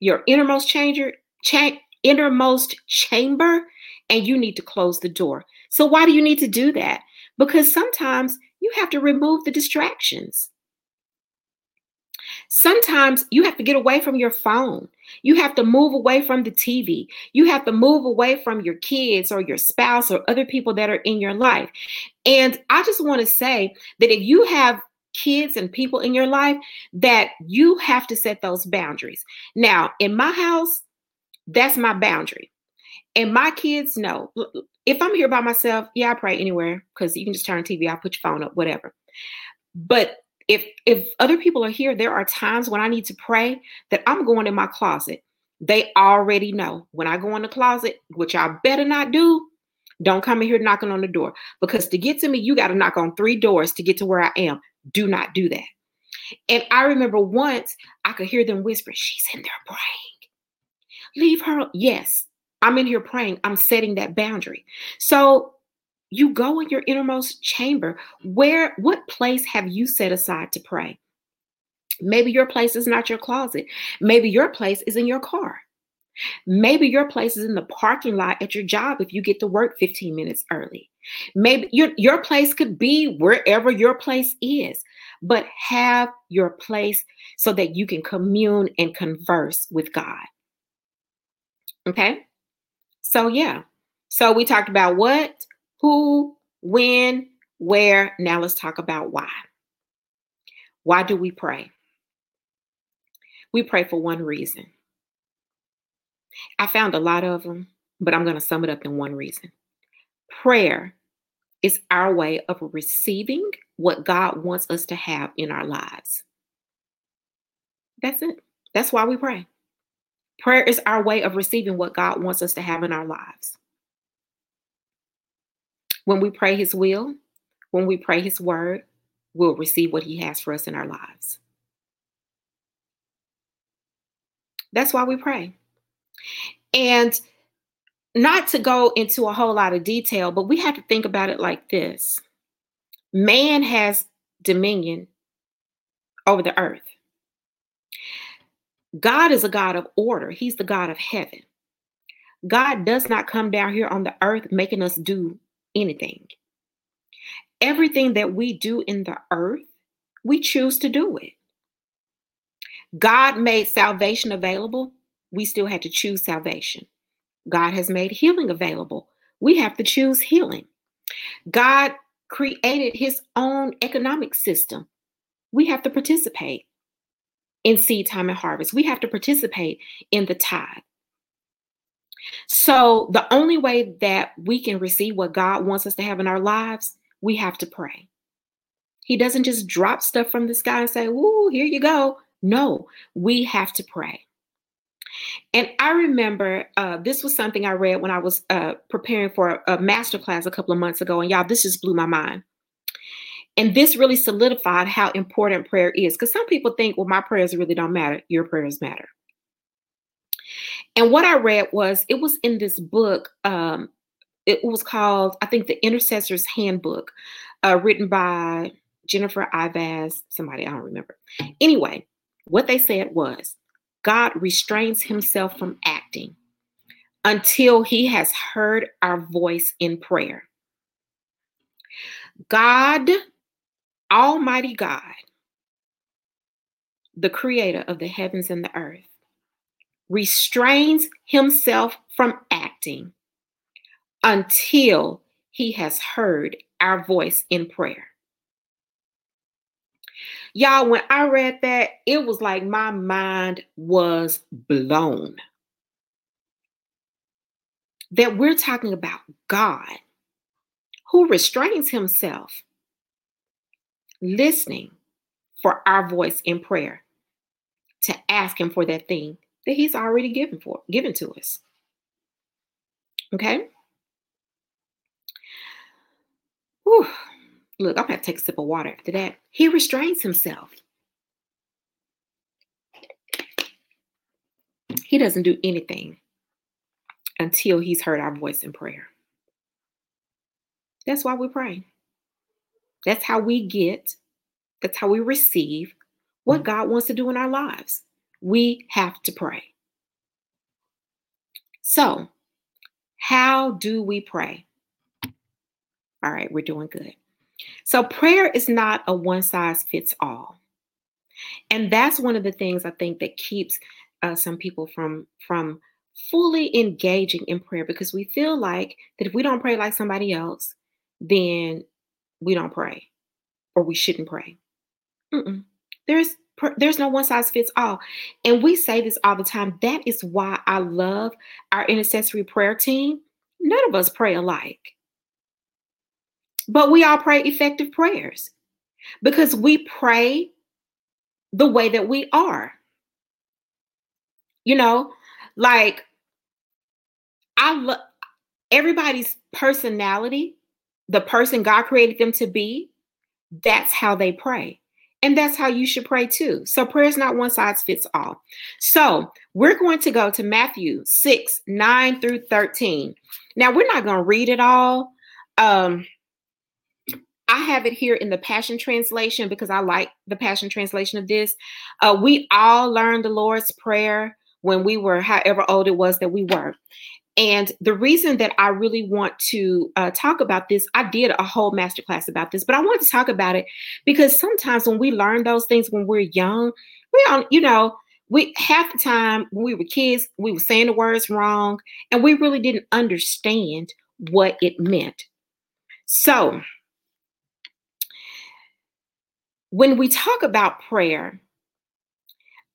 your innermost changer, cha- innermost chamber, and you need to close the door. So why do you need to do that? Because sometimes you have to remove the distractions. Sometimes you have to get away from your phone You have to move away from the TV. You have to move away from your kids or your spouse or other people that are in your life. And I just want to say that if you have kids and people in your life, that you have to set those boundaries. Now, in my house, that's my boundary. And my kids know if I'm here by myself, yeah, I pray anywhere because you can just turn TV, I'll put your phone up, whatever. But if if other people are here, there are times when I need to pray that I'm going in my closet. They already know when I go in the closet, which I better not do. Don't come in here knocking on the door because to get to me, you got to knock on three doors to get to where I am. Do not do that. And I remember once I could hear them whisper, She's in there praying. Leave her. Yes, I'm in here praying. I'm setting that boundary. So you go in your innermost chamber. Where, what place have you set aside to pray? Maybe your place is not your closet. Maybe your place is in your car. Maybe your place is in the parking lot at your job if you get to work 15 minutes early. Maybe your, your place could be wherever your place is, but have your place so that you can commune and converse with God. Okay? So, yeah. So, we talked about what, who, when, where. Now, let's talk about why. Why do we pray? We pray for one reason. I found a lot of them, but I'm going to sum it up in one reason. Prayer is our way of receiving what God wants us to have in our lives. That's it. That's why we pray. Prayer is our way of receiving what God wants us to have in our lives. When we pray His will, when we pray His word, we'll receive what He has for us in our lives. That's why we pray. And not to go into a whole lot of detail, but we have to think about it like this man has dominion over the earth. God is a God of order, He's the God of heaven. God does not come down here on the earth making us do anything. Everything that we do in the earth, we choose to do it. God made salvation available. We still had to choose salvation. God has made healing available. We have to choose healing. God created his own economic system. We have to participate in seed time and harvest. We have to participate in the tithe. So, the only way that we can receive what God wants us to have in our lives, we have to pray. He doesn't just drop stuff from the sky and say, Ooh, here you go. No, we have to pray. And I remember uh, this was something I read when I was uh, preparing for a, a master class a couple of months ago. And y'all, this just blew my mind. And this really solidified how important prayer is. Because some people think, well, my prayers really don't matter. Your prayers matter. And what I read was it was in this book. Um, it was called, I think, the Intercessor's Handbook, uh, written by Jennifer Eivaz, somebody I don't remember. Anyway, what they said was God restrains himself from acting until he has heard our voice in prayer. God, Almighty God, the creator of the heavens and the earth, restrains himself from acting until he has heard our voice in prayer. Y'all, when I read that, it was like my mind was blown. That we're talking about God who restrains himself, listening for our voice in prayer to ask him for that thing that he's already given for given to us. Okay? Whew. Look, I'm going to take a sip of water after that. He restrains himself. He doesn't do anything until he's heard our voice in prayer. That's why we pray. That's how we get, that's how we receive what mm-hmm. God wants to do in our lives. We have to pray. So, how do we pray? All right, we're doing good. So, prayer is not a one size fits all. And that's one of the things I think that keeps uh, some people from from fully engaging in prayer because we feel like that if we don't pray like somebody else, then we don't pray or we shouldn't pray. Mm-mm. There's there's no one size fits all. And we say this all the time. That is why I love our intercessory prayer team. None of us pray alike. But we all pray effective prayers because we pray the way that we are. You know, like I love everybody's personality, the person God created them to be, that's how they pray. And that's how you should pray too. So prayer is not one size fits all. So we're going to go to Matthew 6, 9 through 13. Now we're not going to read it all. Um, I have it here in the Passion Translation because I like the Passion Translation of this. Uh, we all learned the Lord's Prayer when we were however old it was that we were. And the reason that I really want to uh, talk about this, I did a whole masterclass about this, but I wanted to talk about it because sometimes when we learn those things when we're young, we don't, you know, we half the time when we were kids, we were saying the words wrong and we really didn't understand what it meant. So, when we talk about prayer,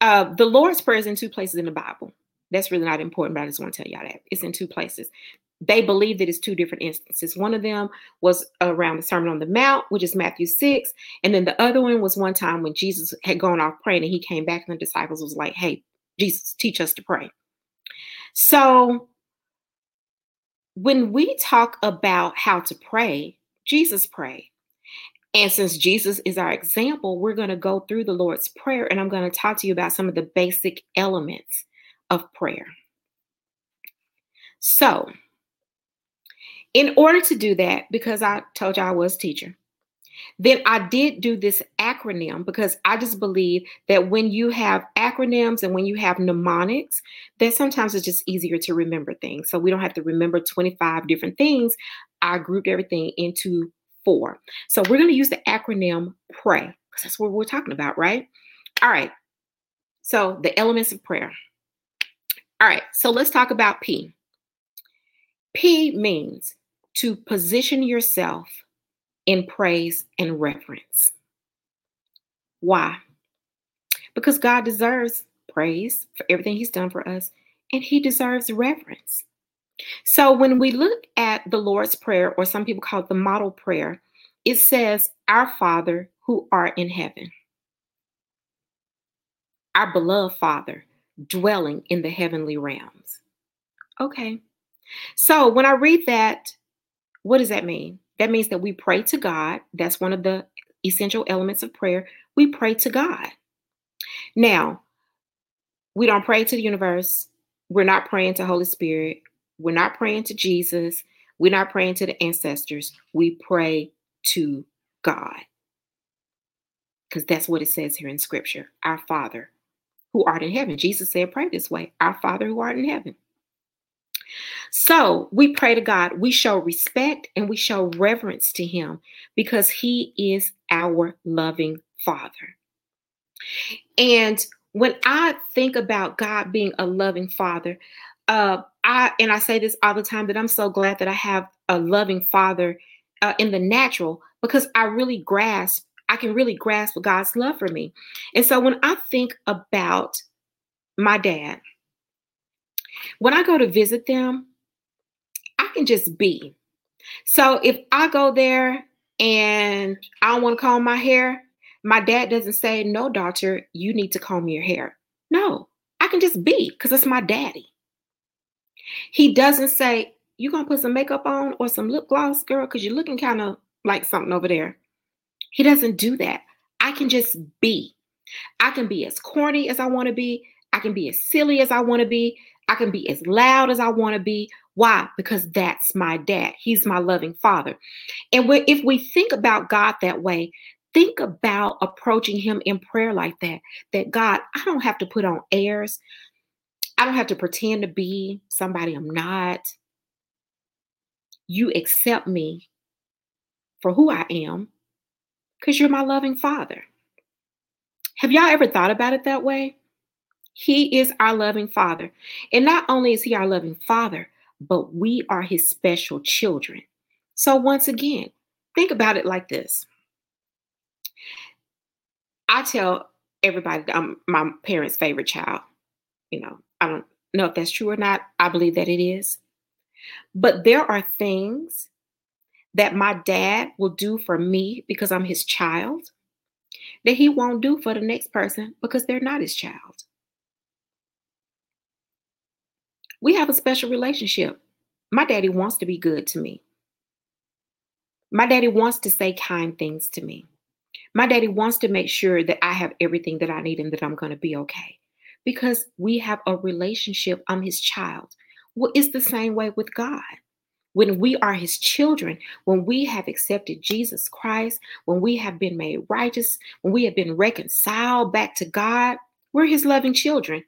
uh, the Lord's Prayer is in two places in the Bible. That's really not important, but I just want to tell y'all that it's in two places. They believe that it's two different instances. One of them was around the Sermon on the Mount, which is Matthew 6. And then the other one was one time when Jesus had gone off praying and he came back and the disciples was like, hey, Jesus, teach us to pray. So when we talk about how to pray, Jesus prayed. And since Jesus is our example, we're going to go through the Lord's Prayer and I'm going to talk to you about some of the basic elements of prayer. So, in order to do that, because I told you I was teacher, then I did do this acronym because I just believe that when you have acronyms and when you have mnemonics, that sometimes it's just easier to remember things. So we don't have to remember 25 different things. I grouped everything into four. So we're going to use the acronym PRAY because that's what we're talking about, right? All right. So the elements of prayer. All right. So let's talk about P. P means to position yourself in praise and reverence. Why? Because God deserves praise for everything He's done for us, and He deserves reverence. So when we look at the Lord's Prayer, or some people call it the model prayer, it says, Our Father who art in heaven. Our beloved Father dwelling in the heavenly realms. Okay. So when I read that, what does that mean? That means that we pray to God. That's one of the essential elements of prayer. We pray to God. Now, we don't pray to the universe. We're not praying to Holy Spirit. We're not praying to Jesus. We're not praying to the ancestors. We pray to God. Because that's what it says here in Scripture Our Father who art in heaven. Jesus said, Pray this way Our Father who art in heaven. So we pray to God. We show respect and we show reverence to Him because He is our loving Father. And when I think about God being a loving Father, uh, I and I say this all the time that I'm so glad that I have a loving father uh, in the natural because I really grasp, I can really grasp God's love for me. And so when I think about my dad, when I go to visit them, I can just be. So if I go there and I don't want to comb my hair, my dad doesn't say, No, daughter, you need to comb your hair. No, I can just be because it's my daddy. He doesn't say, You gonna put some makeup on or some lip gloss, girl, because you're looking kind of like something over there. He doesn't do that. I can just be. I can be as corny as I want to be. I can be as silly as I want to be. I can be as loud as I want to be. Why? Because that's my dad. He's my loving father. And if we think about God that way, think about approaching him in prayer like that. That God, I don't have to put on airs. I don't have to pretend to be somebody I'm not. You accept me for who I am because you're my loving father. Have y'all ever thought about it that way? He is our loving Father. And not only is He our loving Father, but we are His special children. So, once again, think about it like this I tell everybody I'm my parents' favorite child. You know, I don't know if that's true or not. I believe that it is. But there are things that my dad will do for me because I'm his child that he won't do for the next person because they're not his child. We have a special relationship. My daddy wants to be good to me. My daddy wants to say kind things to me. My daddy wants to make sure that I have everything that I need and that I'm going to be okay because we have a relationship. I'm his child. Well, it's the same way with God. When we are his children, when we have accepted Jesus Christ, when we have been made righteous, when we have been reconciled back to God, we're his loving children.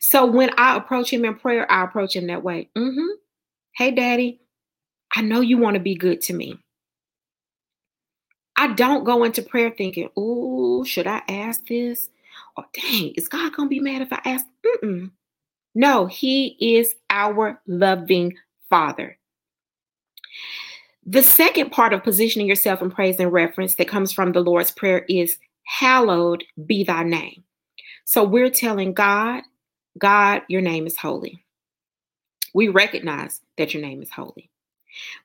So when I approach him in prayer, I approach him that way. Mm-hmm. Hey, daddy, I know you want to be good to me. I don't go into prayer thinking, oh, should I ask this? Or dang, is God to be mad if I ask? Mm-mm. No, he is our loving father. The second part of positioning yourself in praise and reference that comes from the Lord's Prayer is, Hallowed be thy name. So we're telling God, God, your name is holy. We recognize that your name is holy.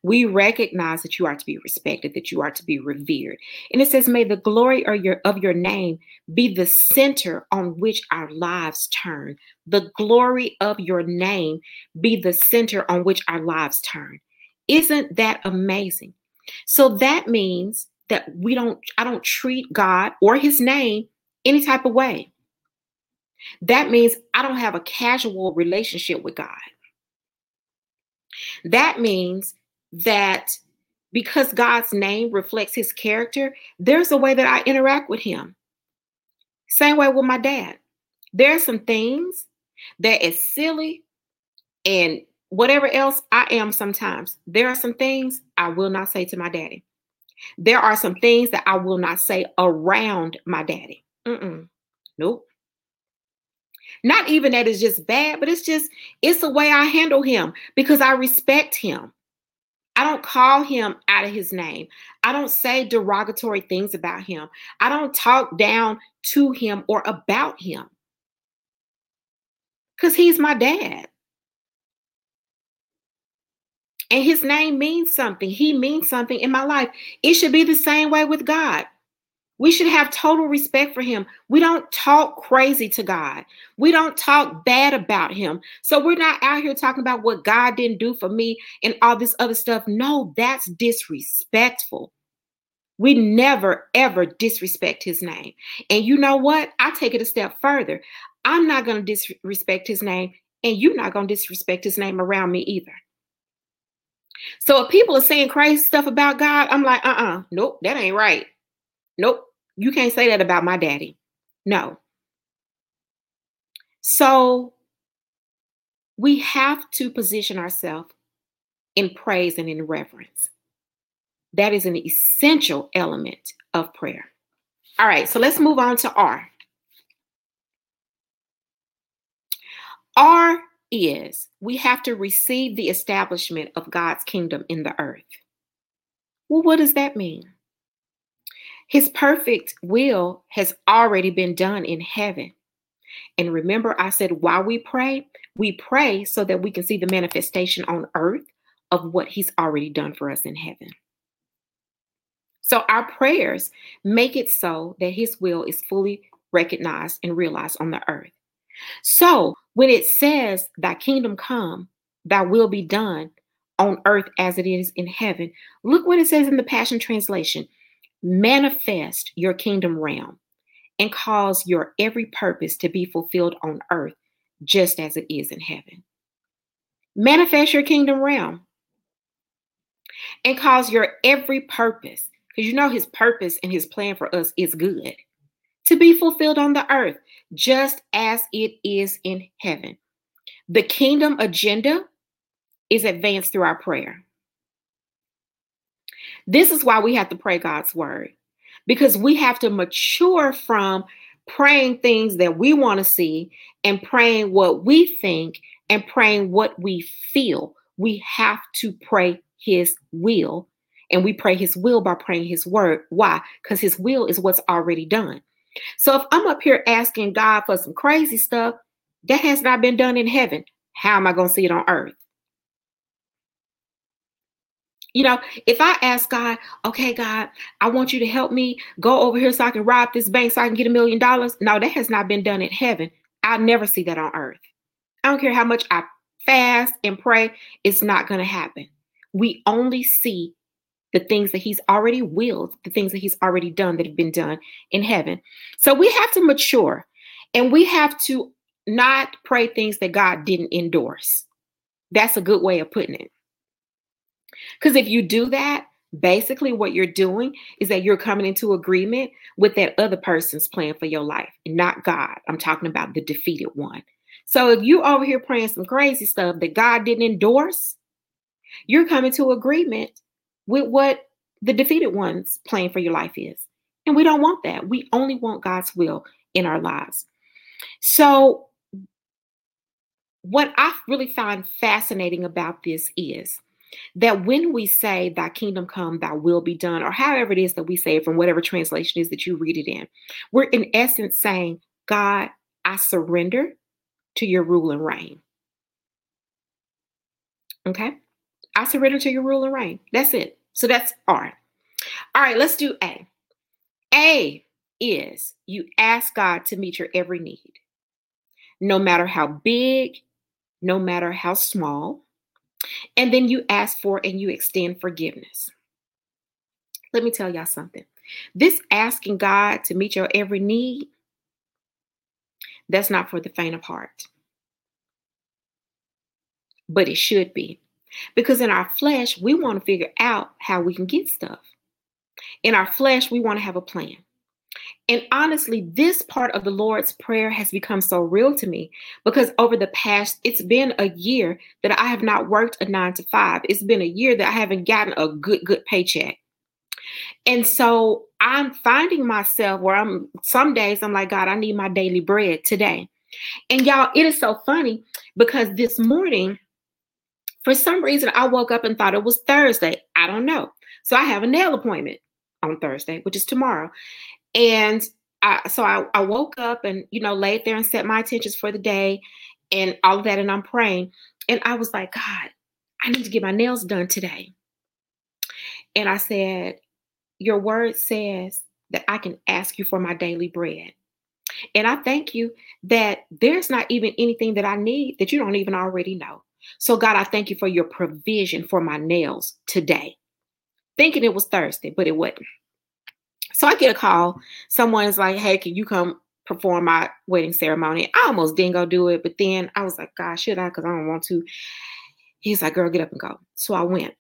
We recognize that you are to be respected, that you are to be revered. And it says, May the glory of your, of your name be the center on which our lives turn. The glory of your name be the center on which our lives turn. Isn't that amazing? So that means that we don't, I don't treat God or his name any type of way. That means I don't have a casual relationship with God. That means that because God's name reflects his character, there's a way that I interact with him. Same way with my dad. There are some things that is silly and whatever else I am sometimes. There are some things I will not say to my daddy. There are some things that I will not say around my daddy. Mm-mm. Nope. Not even that it's just bad, but it's just, it's the way I handle him because I respect him. I don't call him out of his name. I don't say derogatory things about him. I don't talk down to him or about him because he's my dad. And his name means something. He means something in my life. It should be the same way with God. We should have total respect for him. We don't talk crazy to God. We don't talk bad about him. So we're not out here talking about what God didn't do for me and all this other stuff. No, that's disrespectful. We never, ever disrespect his name. And you know what? I take it a step further. I'm not going to disrespect his name, and you're not going to disrespect his name around me either. So if people are saying crazy stuff about God, I'm like, uh uh-uh, uh, nope, that ain't right. Nope. You can't say that about my daddy. No. So we have to position ourselves in praise and in reverence. That is an essential element of prayer. All right, so let's move on to R. R is we have to receive the establishment of God's kingdom in the earth. Well, what does that mean? His perfect will has already been done in heaven. And remember, I said, while we pray, we pray so that we can see the manifestation on earth of what He's already done for us in heaven. So our prayers make it so that His will is fully recognized and realized on the earth. So when it says, Thy kingdom come, thy will be done on earth as it is in heaven, look what it says in the Passion Translation manifest your kingdom realm and cause your every purpose to be fulfilled on earth just as it is in heaven. Manifest your kingdom realm and cause your every purpose, because you know his purpose and his plan for us is good, to be fulfilled on the earth just as it is in heaven. The kingdom agenda is advanced through our prayer. This is why we have to pray God's word because we have to mature from praying things that we want to see and praying what we think and praying what we feel. We have to pray his will. And we pray his will by praying his word. Why? Because his will is what's already done. So if I'm up here asking God for some crazy stuff that has not been done in heaven, how am I going to see it on earth? You know, if I ask God, okay, God, I want you to help me go over here so I can rob this bank so I can get a million dollars. No, that has not been done in heaven. I'll never see that on earth. I don't care how much I fast and pray, it's not going to happen. We only see the things that He's already willed, the things that He's already done that have been done in heaven. So we have to mature and we have to not pray things that God didn't endorse. That's a good way of putting it. Because if you do that, basically what you're doing is that you're coming into agreement with that other person's plan for your life, not God. I'm talking about the defeated one. So if you over here praying some crazy stuff that God didn't endorse, you're coming to agreement with what the defeated one's plan for your life is. And we don't want that. We only want God's will in our lives. So what I really find fascinating about this is that when we say thy kingdom come thy will be done or however it is that we say it from whatever translation is that you read it in we're in essence saying god i surrender to your rule and reign. Okay? I surrender to your rule and reign. That's it. So that's r all right let's do a. A is you ask god to meet your every need no matter how big no matter how small and then you ask for and you extend forgiveness. Let me tell y'all something. This asking God to meet your every need, that's not for the faint of heart. But it should be. Because in our flesh, we want to figure out how we can get stuff. In our flesh, we want to have a plan. And honestly, this part of the Lord's Prayer has become so real to me because over the past, it's been a year that I have not worked a nine to five. It's been a year that I haven't gotten a good, good paycheck. And so I'm finding myself where I'm some days I'm like, God, I need my daily bread today. And y'all, it is so funny because this morning, for some reason, I woke up and thought it was Thursday. I don't know. So I have a nail appointment on Thursday, which is tomorrow. And I, so I, I woke up and, you know, laid there and set my intentions for the day and all of that. And I'm praying. And I was like, God, I need to get my nails done today. And I said, Your word says that I can ask you for my daily bread. And I thank you that there's not even anything that I need that you don't even already know. So, God, I thank you for your provision for my nails today. Thinking it was Thursday, but it wasn't. So I get a call. Someone's like, hey, can you come perform my wedding ceremony? I almost didn't go do it, but then I was like, God, should I? Because I don't want to. He's like, girl, get up and go. So I went.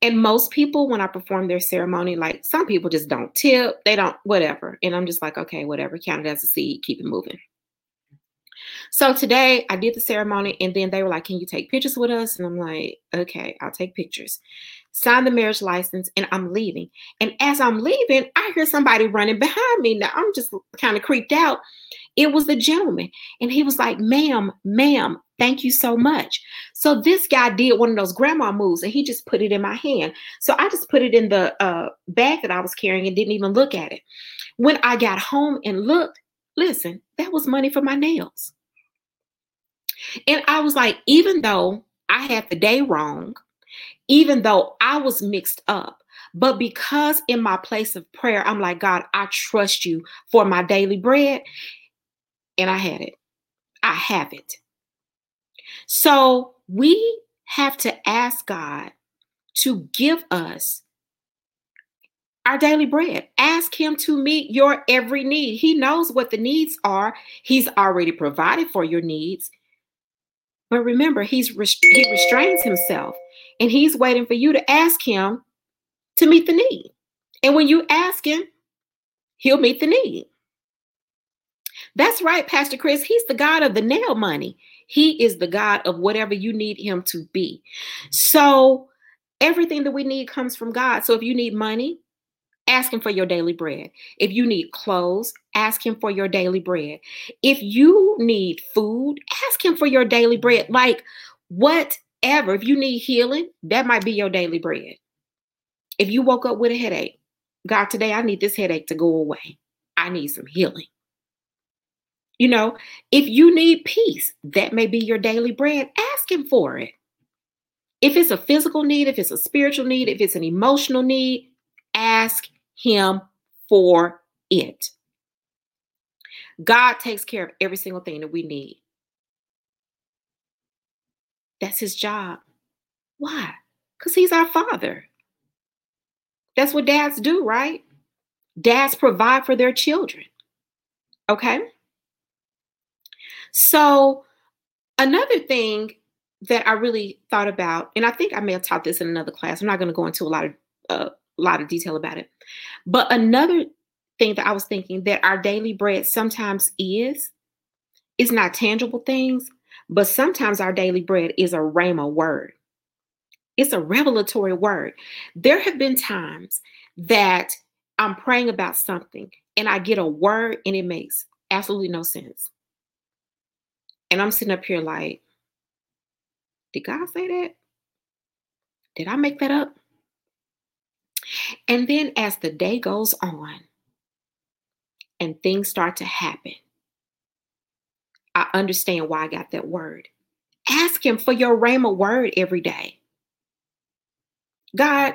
And most people, when I perform their ceremony, like some people just don't tip, they don't, whatever. And I'm just like, okay, whatever, count it as a seed, keep it moving. So today I did the ceremony and then they were like, Can you take pictures with us? And I'm like, Okay, I'll take pictures sign the marriage license, and I'm leaving. And as I'm leaving, I hear somebody running behind me. Now I'm just kind of creeped out. It was the gentleman, and he was like, Ma'am, ma'am, thank you so much. So this guy did one of those grandma moves, and he just put it in my hand. So I just put it in the uh, bag that I was carrying and didn't even look at it. When I got home and looked, listen, that was money for my nails. And I was like, even though I had the day wrong, even though I was mixed up. But because in my place of prayer, I'm like, God, I trust you for my daily bread. And I had it. I have it. So we have to ask God to give us our daily bread. Ask Him to meet your every need. He knows what the needs are, He's already provided for your needs. But remember, he's he restrains himself and he's waiting for you to ask him to meet the need. And when you ask him, he'll meet the need. That's right, Pastor Chris. He's the God of the nail money. He is the God of whatever you need him to be. So everything that we need comes from God. So if you need money, ask him for your daily bread. If you need clothes, ask him for your daily bread. If you need food, ask him for your daily bread. Like whatever. If you need healing, that might be your daily bread. If you woke up with a headache, God, today I need this headache to go away. I need some healing. You know, if you need peace, that may be your daily bread. Ask Him for it. If it's a physical need, if it's a spiritual need, if it's an emotional need, ask Him for it. God takes care of every single thing that we need. That's His job. Why? Because He's our Father. That's what dads do, right? Dads provide for their children. Okay? So, another thing that I really thought about, and I think I may have taught this in another class. I'm not going to go into a lot of a uh, lot of detail about it. But another thing that I was thinking that our daily bread sometimes is is not tangible things, but sometimes our daily bread is a rhema word. It's a revelatory word. There have been times that I'm praying about something and I get a word and it makes absolutely no sense. And I'm sitting up here like, did God say that? Did I make that up? And then as the day goes on and things start to happen, I understand why I got that word. Ask Him for your Rhema word every day. God,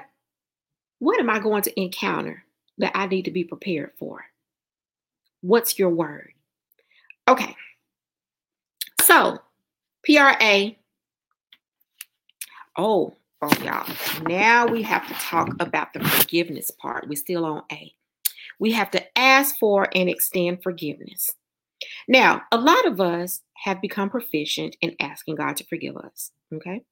what am I going to encounter that I need to be prepared for? What's your word? Okay. So, PRA. Oh, oh, y'all. Now we have to talk about the forgiveness part. We're still on A. We have to ask for and extend forgiveness. Now, a lot of us have become proficient in asking God to forgive us. Okay?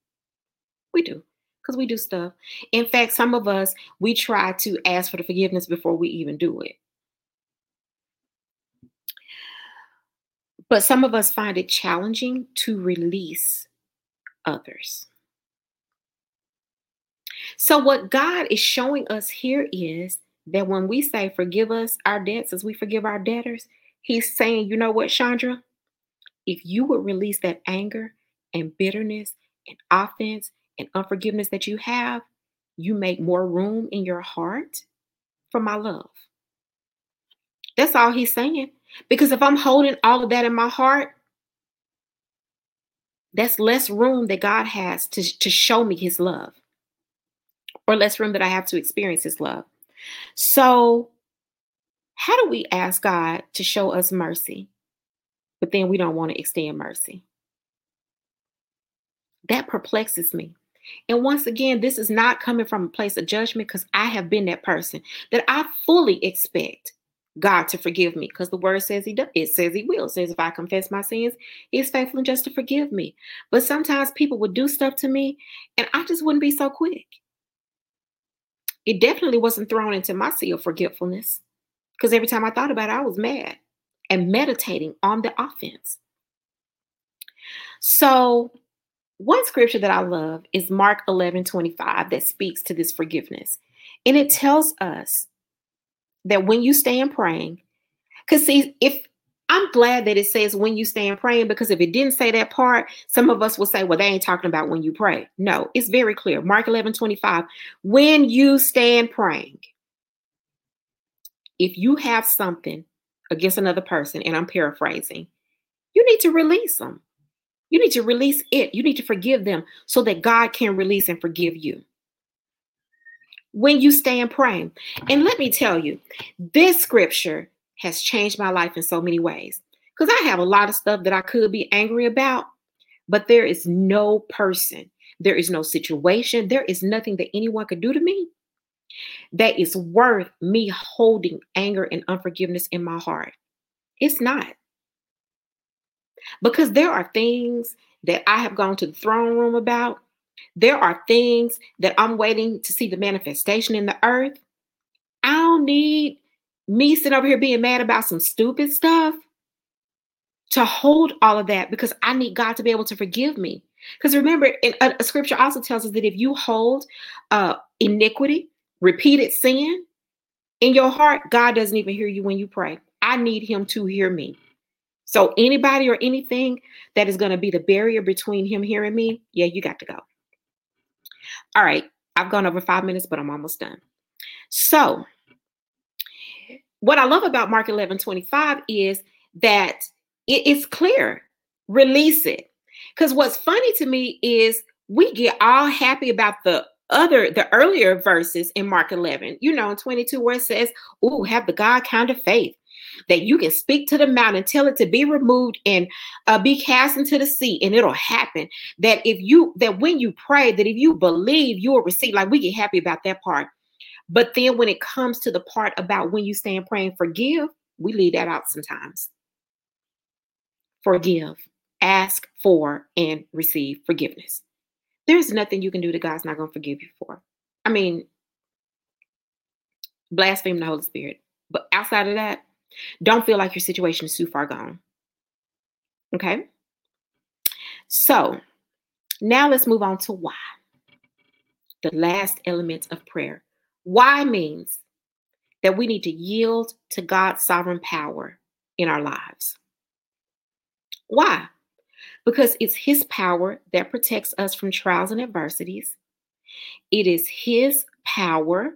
We do because we do stuff. In fact, some of us, we try to ask for the forgiveness before we even do it. But some of us find it challenging to release others. So, what God is showing us here is that when we say forgive us our debts as we forgive our debtors, He's saying, you know what, Chandra? If you would release that anger and bitterness and offense and unforgiveness that you have, you make more room in your heart for my love. That's all he's saying. Because if I'm holding all of that in my heart, that's less room that God has to, to show me his love, or less room that I have to experience his love. So, how do we ask God to show us mercy, but then we don't want to extend mercy? That perplexes me. And once again, this is not coming from a place of judgment because I have been that person that I fully expect God to forgive me because the word says he does. It says he will. It says if I confess my sins, he's faithful and just to forgive me. But sometimes people would do stuff to me and I just wouldn't be so quick. It definitely wasn't thrown into my sea of forgetfulness because every time I thought about it, I was mad and meditating on the offense. So one scripture that I love is Mark 11 25 that speaks to this forgiveness. And it tells us that when you stand praying, because see, if I'm glad that it says when you stand praying, because if it didn't say that part, some of us will say, well, they ain't talking about when you pray. No, it's very clear. Mark 11 25. When you stand praying, if you have something against another person, and I'm paraphrasing, you need to release them. You need to release it. You need to forgive them so that God can release and forgive you. When you stand praying. And let me tell you, this scripture has changed my life in so many ways. Because I have a lot of stuff that I could be angry about, but there is no person, there is no situation, there is nothing that anyone could do to me that is worth me holding anger and unforgiveness in my heart. It's not. Because there are things that I have gone to the throne room about. There are things that I'm waiting to see the manifestation in the earth. I don't need me sitting over here being mad about some stupid stuff to hold all of that because I need God to be able to forgive me. Because remember, a, a, scripture also tells us that if you hold uh, iniquity, repeated sin, In your heart, God doesn't even hear you when you pray. I need him to hear me. So anybody or anything that is going to be the barrier between him hearing me, yeah, you got to go. All right. I've gone over five minutes, but I'm almost done. So what I love about Mark 11 25 is that it is clear. Release it. Because what's funny to me is we get all happy about the other the earlier verses in Mark 11, you know, in 22, where it says, Oh, have the God kind of faith that you can speak to the mountain, tell it to be removed and uh, be cast into the sea, and it'll happen. That if you that when you pray, that if you believe, you will receive. Like we get happy about that part. But then when it comes to the part about when you stand praying, forgive, we leave that out sometimes. Forgive, ask for, and receive forgiveness. There's nothing you can do that God's not going to forgive you for. I mean, blaspheme the Holy Spirit. But outside of that, don't feel like your situation is too far gone. Okay? So now let's move on to why. The last element of prayer. Why means that we need to yield to God's sovereign power in our lives. Why? Because it's His power that protects us from trials and adversities. It is His power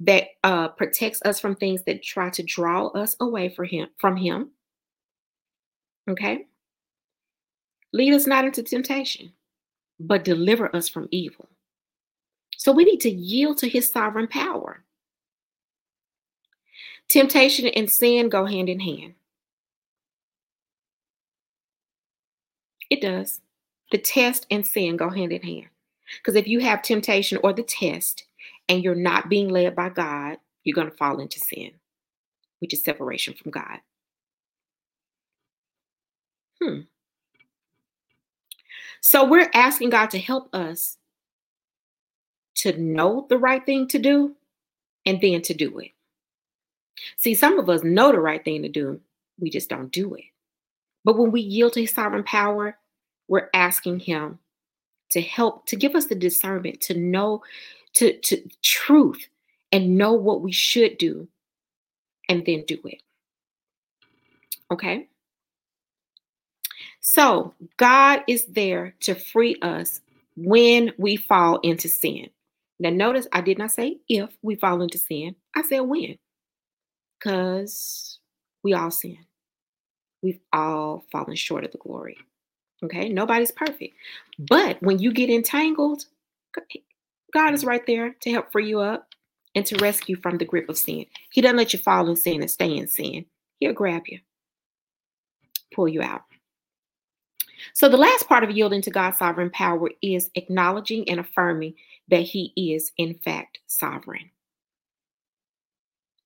that uh, protects us from things that try to draw us away him from him. Okay? Lead us not into temptation but deliver us from evil. So we need to yield to his sovereign power. Temptation and sin go hand in hand it does the test and sin go hand in hand because if you have temptation or the test and you're not being led by God, you're going to fall into sin, which is separation from God. Hmm. So we're asking God to help us to know the right thing to do and then to do it. See, some of us know the right thing to do, we just don't do it. But when we yield to his sovereign power, we're asking him to help, to give us the discernment to know to, to truth and know what we should do and then do it. Okay? So, God is there to free us when we fall into sin. Now, notice I did not say if we fall into sin, I said when. Because we all sin. We've all fallen short of the glory. Okay? Nobody's perfect. But when you get entangled, God is right there to help free you up and to rescue from the grip of sin. He doesn't let you fall in sin and stay in sin. He'll grab you, pull you out. So, the last part of yielding to God's sovereign power is acknowledging and affirming that He is, in fact, sovereign.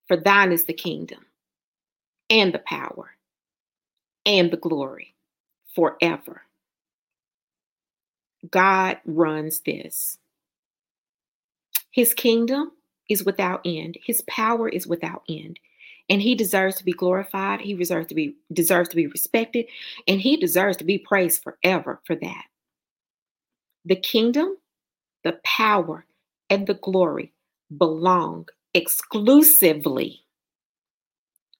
For thine is the kingdom and the power and the glory forever. God runs this. His kingdom is without end. His power is without end. And he deserves to be glorified. He deserves to be deserves to be respected, and he deserves to be praised forever for that. The kingdom, the power, and the glory belong exclusively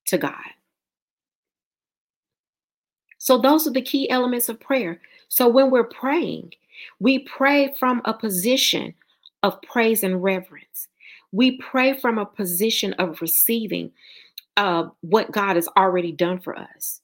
to God. So those are the key elements of prayer. So when we're praying, we pray from a position of praise and reverence. We pray from a position of receiving uh, what God has already done for us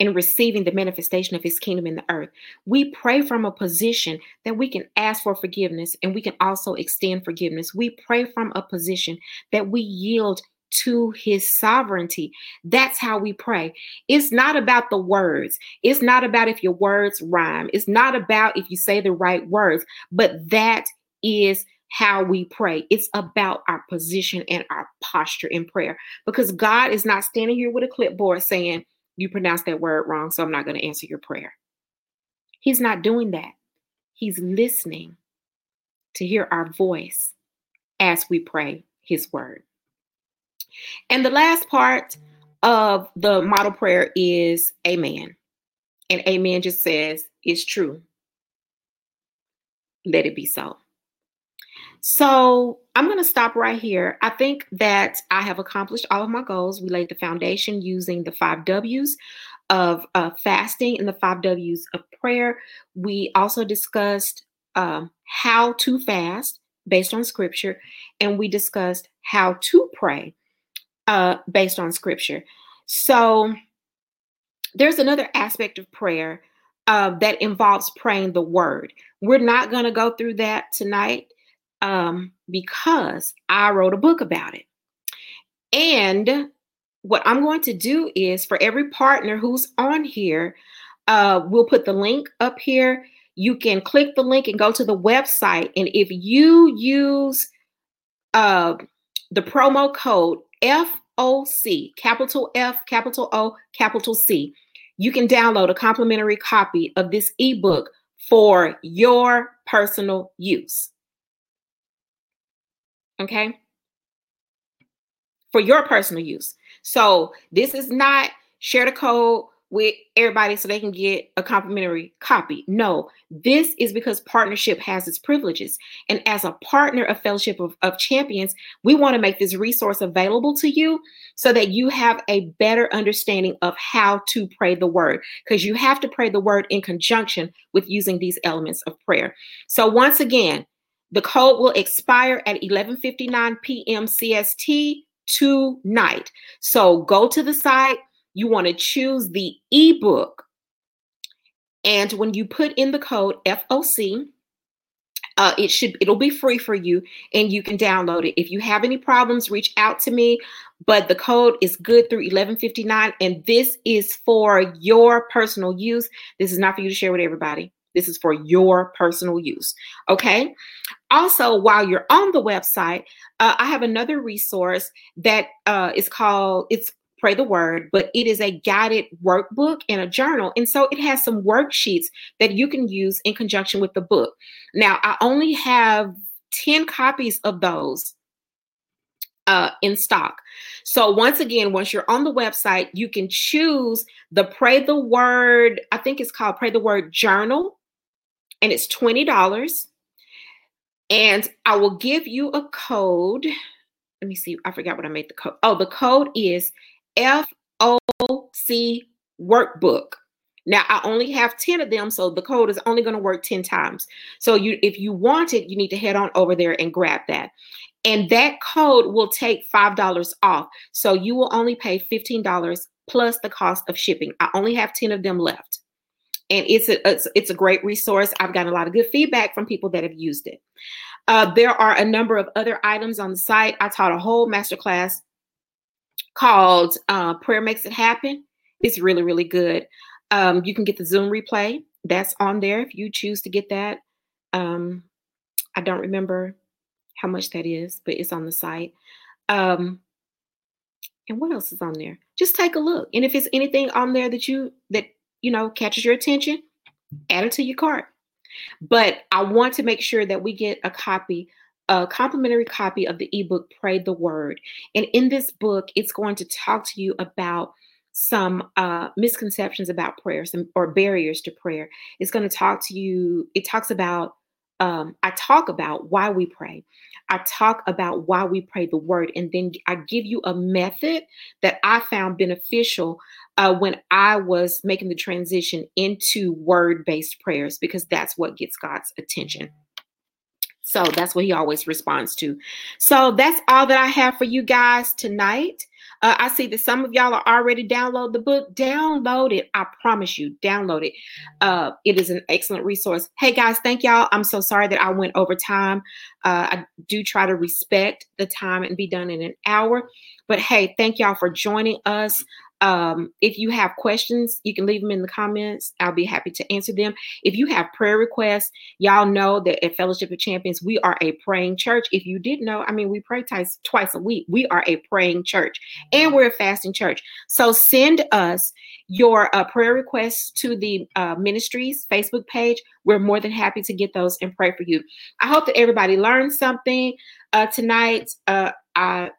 and receiving the manifestation of his kingdom in the earth. We pray from a position that we can ask for forgiveness and we can also extend forgiveness. We pray from a position that we yield to his sovereignty. That's how we pray. It's not about the words. It's not about if your words rhyme. It's not about if you say the right words, but that is how we pray. It's about our position and our posture in prayer because God is not standing here with a clipboard saying, You pronounced that word wrong, so I'm not going to answer your prayer. He's not doing that. He's listening to hear our voice as we pray His word. And the last part of the model prayer is Amen. And Amen just says, It's true. Let it be so. So I'm going to stop right here. I think that I have accomplished all of my goals. We laid the foundation using the five W's of uh, fasting and the five W's of prayer. We also discussed um, how to fast based on scripture, and we discussed how to pray uh, based on scripture. So there's another aspect of prayer uh, that involves praying the word. We're not going to go through that tonight um, because I wrote a book about it. And what I'm going to do is for every partner who's on here, uh, we'll put the link up here. You can click the link and go to the website. And if you use uh, the promo code FOC, capital F, capital O, capital C, you can download a complimentary copy of this ebook for your personal use. Okay? For your personal use. So this is not share the code with everybody so they can get a complimentary copy. No, this is because partnership has its privileges. And as a partner of Fellowship of, of Champions, we want to make this resource available to you so that you have a better understanding of how to pray the word, because you have to pray the word in conjunction with using these elements of prayer. So, once again, the code will expire at 11:59 p.m. CST tonight. So go to the site, you want to choose the ebook. And when you put in the code FOC, uh, it should it'll be free for you and you can download it. If you have any problems reach out to me. But the code is good through 1159 and this is for your personal use. This is not for you to share with everybody. This is for your personal use. Okay? Also while you're on the website uh, i have another resource that uh, is called it's Pray the Word, but it is a guided workbook and a journal. And so it has some worksheets that you can use in conjunction with the book. Now, I only have 10 copies of those uh, in stock. So once again, once you're on the website, you can choose the Pray the Word. I think it's called Pray the Word Journal, and it's twenty dollars. And I will give you a code. Let me see. I forgot what I made the code. Oh, the code is FOC workbook. Now I only have 10 of them, so the code is only going to work 10 times. So you if you want it, you need to head on over there and grab that. And that code will take $5 off. So you will only pay $15 plus the cost of shipping. I only have 10 of them left. And it's a, it's, it's a great resource. I've gotten a lot of good feedback from people that have used it. Uh, there are a number of other items on the site. I taught a whole masterclass called uh, Prayer Makes It Happen. It's really, really good. Um, you can get the Zoom replay. That's on there if you choose to get that. Um, I don't remember how much that is, but it's on the site. Um, and what else is on there? Just take a look. And if it's anything on there that you that you know catches your attention, add it to your cart. But I want to make sure that we get a copy a complimentary copy of the ebook Pray the Word. And in this book, it's going to talk to you about some uh, misconceptions about prayer some, or barriers to prayer. It's going to talk to you, it talks about, um, I talk about why we pray. I talk about why we pray the word, and then I give you a method that I found beneficial uh, when I was making the transition into word based prayers because that's what gets God's attention. So that's what he always responds to. So that's all that I have for you guys tonight. Uh, I see that some of y'all are already download the book. Download it. I promise you, download it. Uh, it is an excellent resource. Hey guys, thank y'all. I'm so sorry that I went over time. Uh, I do try to respect the time and be done in an hour. But hey, thank y'all for joining us. Um, if you have questions, you can leave them in the comments. I'll be happy to answer them. If you have prayer requests, y'all know that at Fellowship of Champions, we are a praying church. If you didn't know, I mean, we pray twice, twice a week. We are a praying church and we're a fasting church. So send us your uh, prayer requests to the uh, ministries Facebook page. We're more than happy to get those and pray for you. I hope that everybody learned something uh, tonight. Uh, I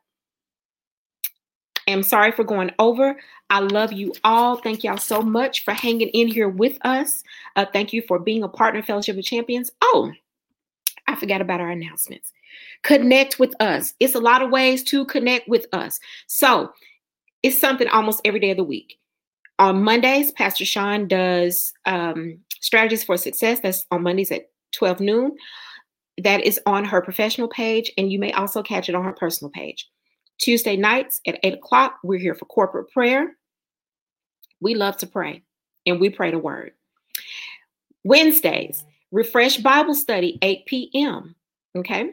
am sorry for going over. I love you all. Thank y'all so much for hanging in here with us. Uh, thank you for being a partner Fellowship of Champions. Oh, I forgot about our announcements. Connect with us. It's a lot of ways to connect with us. So it's something almost every day of the week. On Mondays, Pastor Sean does um, strategies for success. That's on Mondays at 12 noon. That is on her professional page, and you may also catch it on her personal page. Tuesday nights at 8 o'clock, we're here for corporate prayer. We love to pray, and we pray the word. Wednesdays, refresh Bible study, 8 p.m. Okay?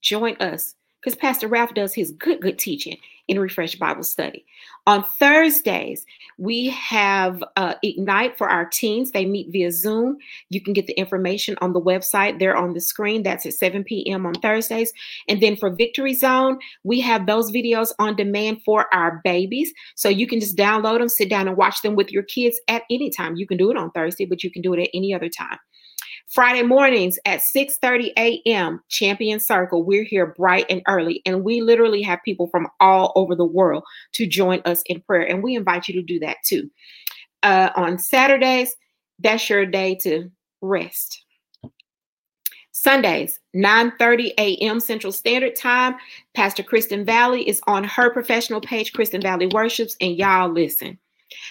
Join us because Pastor Ralph does his good, good teaching in Refresh Bible Study. On Thursdays, we have uh, Ignite for our teens. They meet via Zoom. You can get the information on the website there on the screen. That's at 7 p.m. on Thursdays. And then for Victory Zone, we have those videos on demand for our babies. So you can just download them, sit down and watch them with your kids at any time. You can do it on Thursday, but you can do it at any other time. Friday mornings at 6:30 a.m. Champion Circle. We're here bright and early, and we literally have people from all over the world to join us in prayer, and we invite you to do that too. Uh, on Saturdays, that's your day to rest. Sundays, 9:30 a.m. Central Standard Time. Pastor Kristen Valley is on her professional page, Kristen Valley Worships, and y'all listen.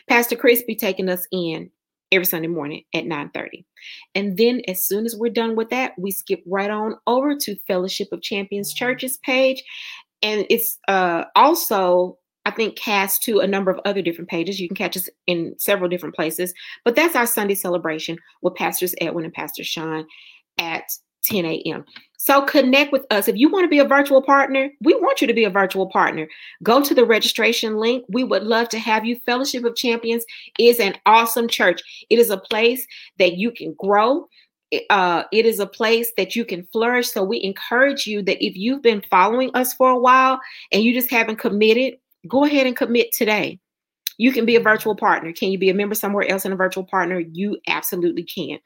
Pastor Chris be taking us in every Sunday morning at 9:30. And then as soon as we're done with that, we skip right on over to Fellowship of Champions Churches page. And it's uh, also I think cast to a number of other different pages. You can catch us in several different places. But that's our Sunday celebration with Pastors Edwin and Pastor Sean at 10 a.m. So connect with us. If you want to be a virtual partner, we want you to be a virtual partner. Go to the registration link. We would love to have you. Fellowship of Champions is an awesome church. It is a place that you can grow. Uh, it is a place that you can flourish. So we encourage you that if you've been following us for a while and you just haven't committed, go ahead and commit today. You can be a virtual partner. Can you be a member somewhere else in a virtual partner? You absolutely can.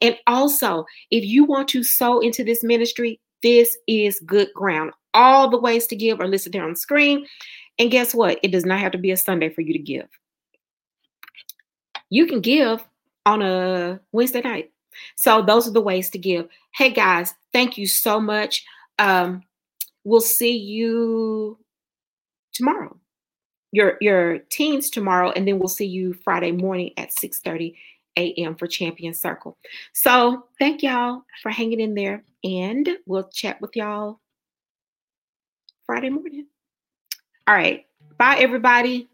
And also, if you want to sow into this ministry, this is good ground. All the ways to give are listed there on the screen. And guess what? It does not have to be a Sunday for you to give. You can give on a Wednesday night. So those are the ways to give. Hey guys, thank you so much. Um, we'll see you tomorrow your your teens tomorrow, and then we'll see you Friday morning at 6 30 a.m. for Champion Circle. So thank y'all for hanging in there, and we'll chat with y'all Friday morning. All right. Bye, everybody.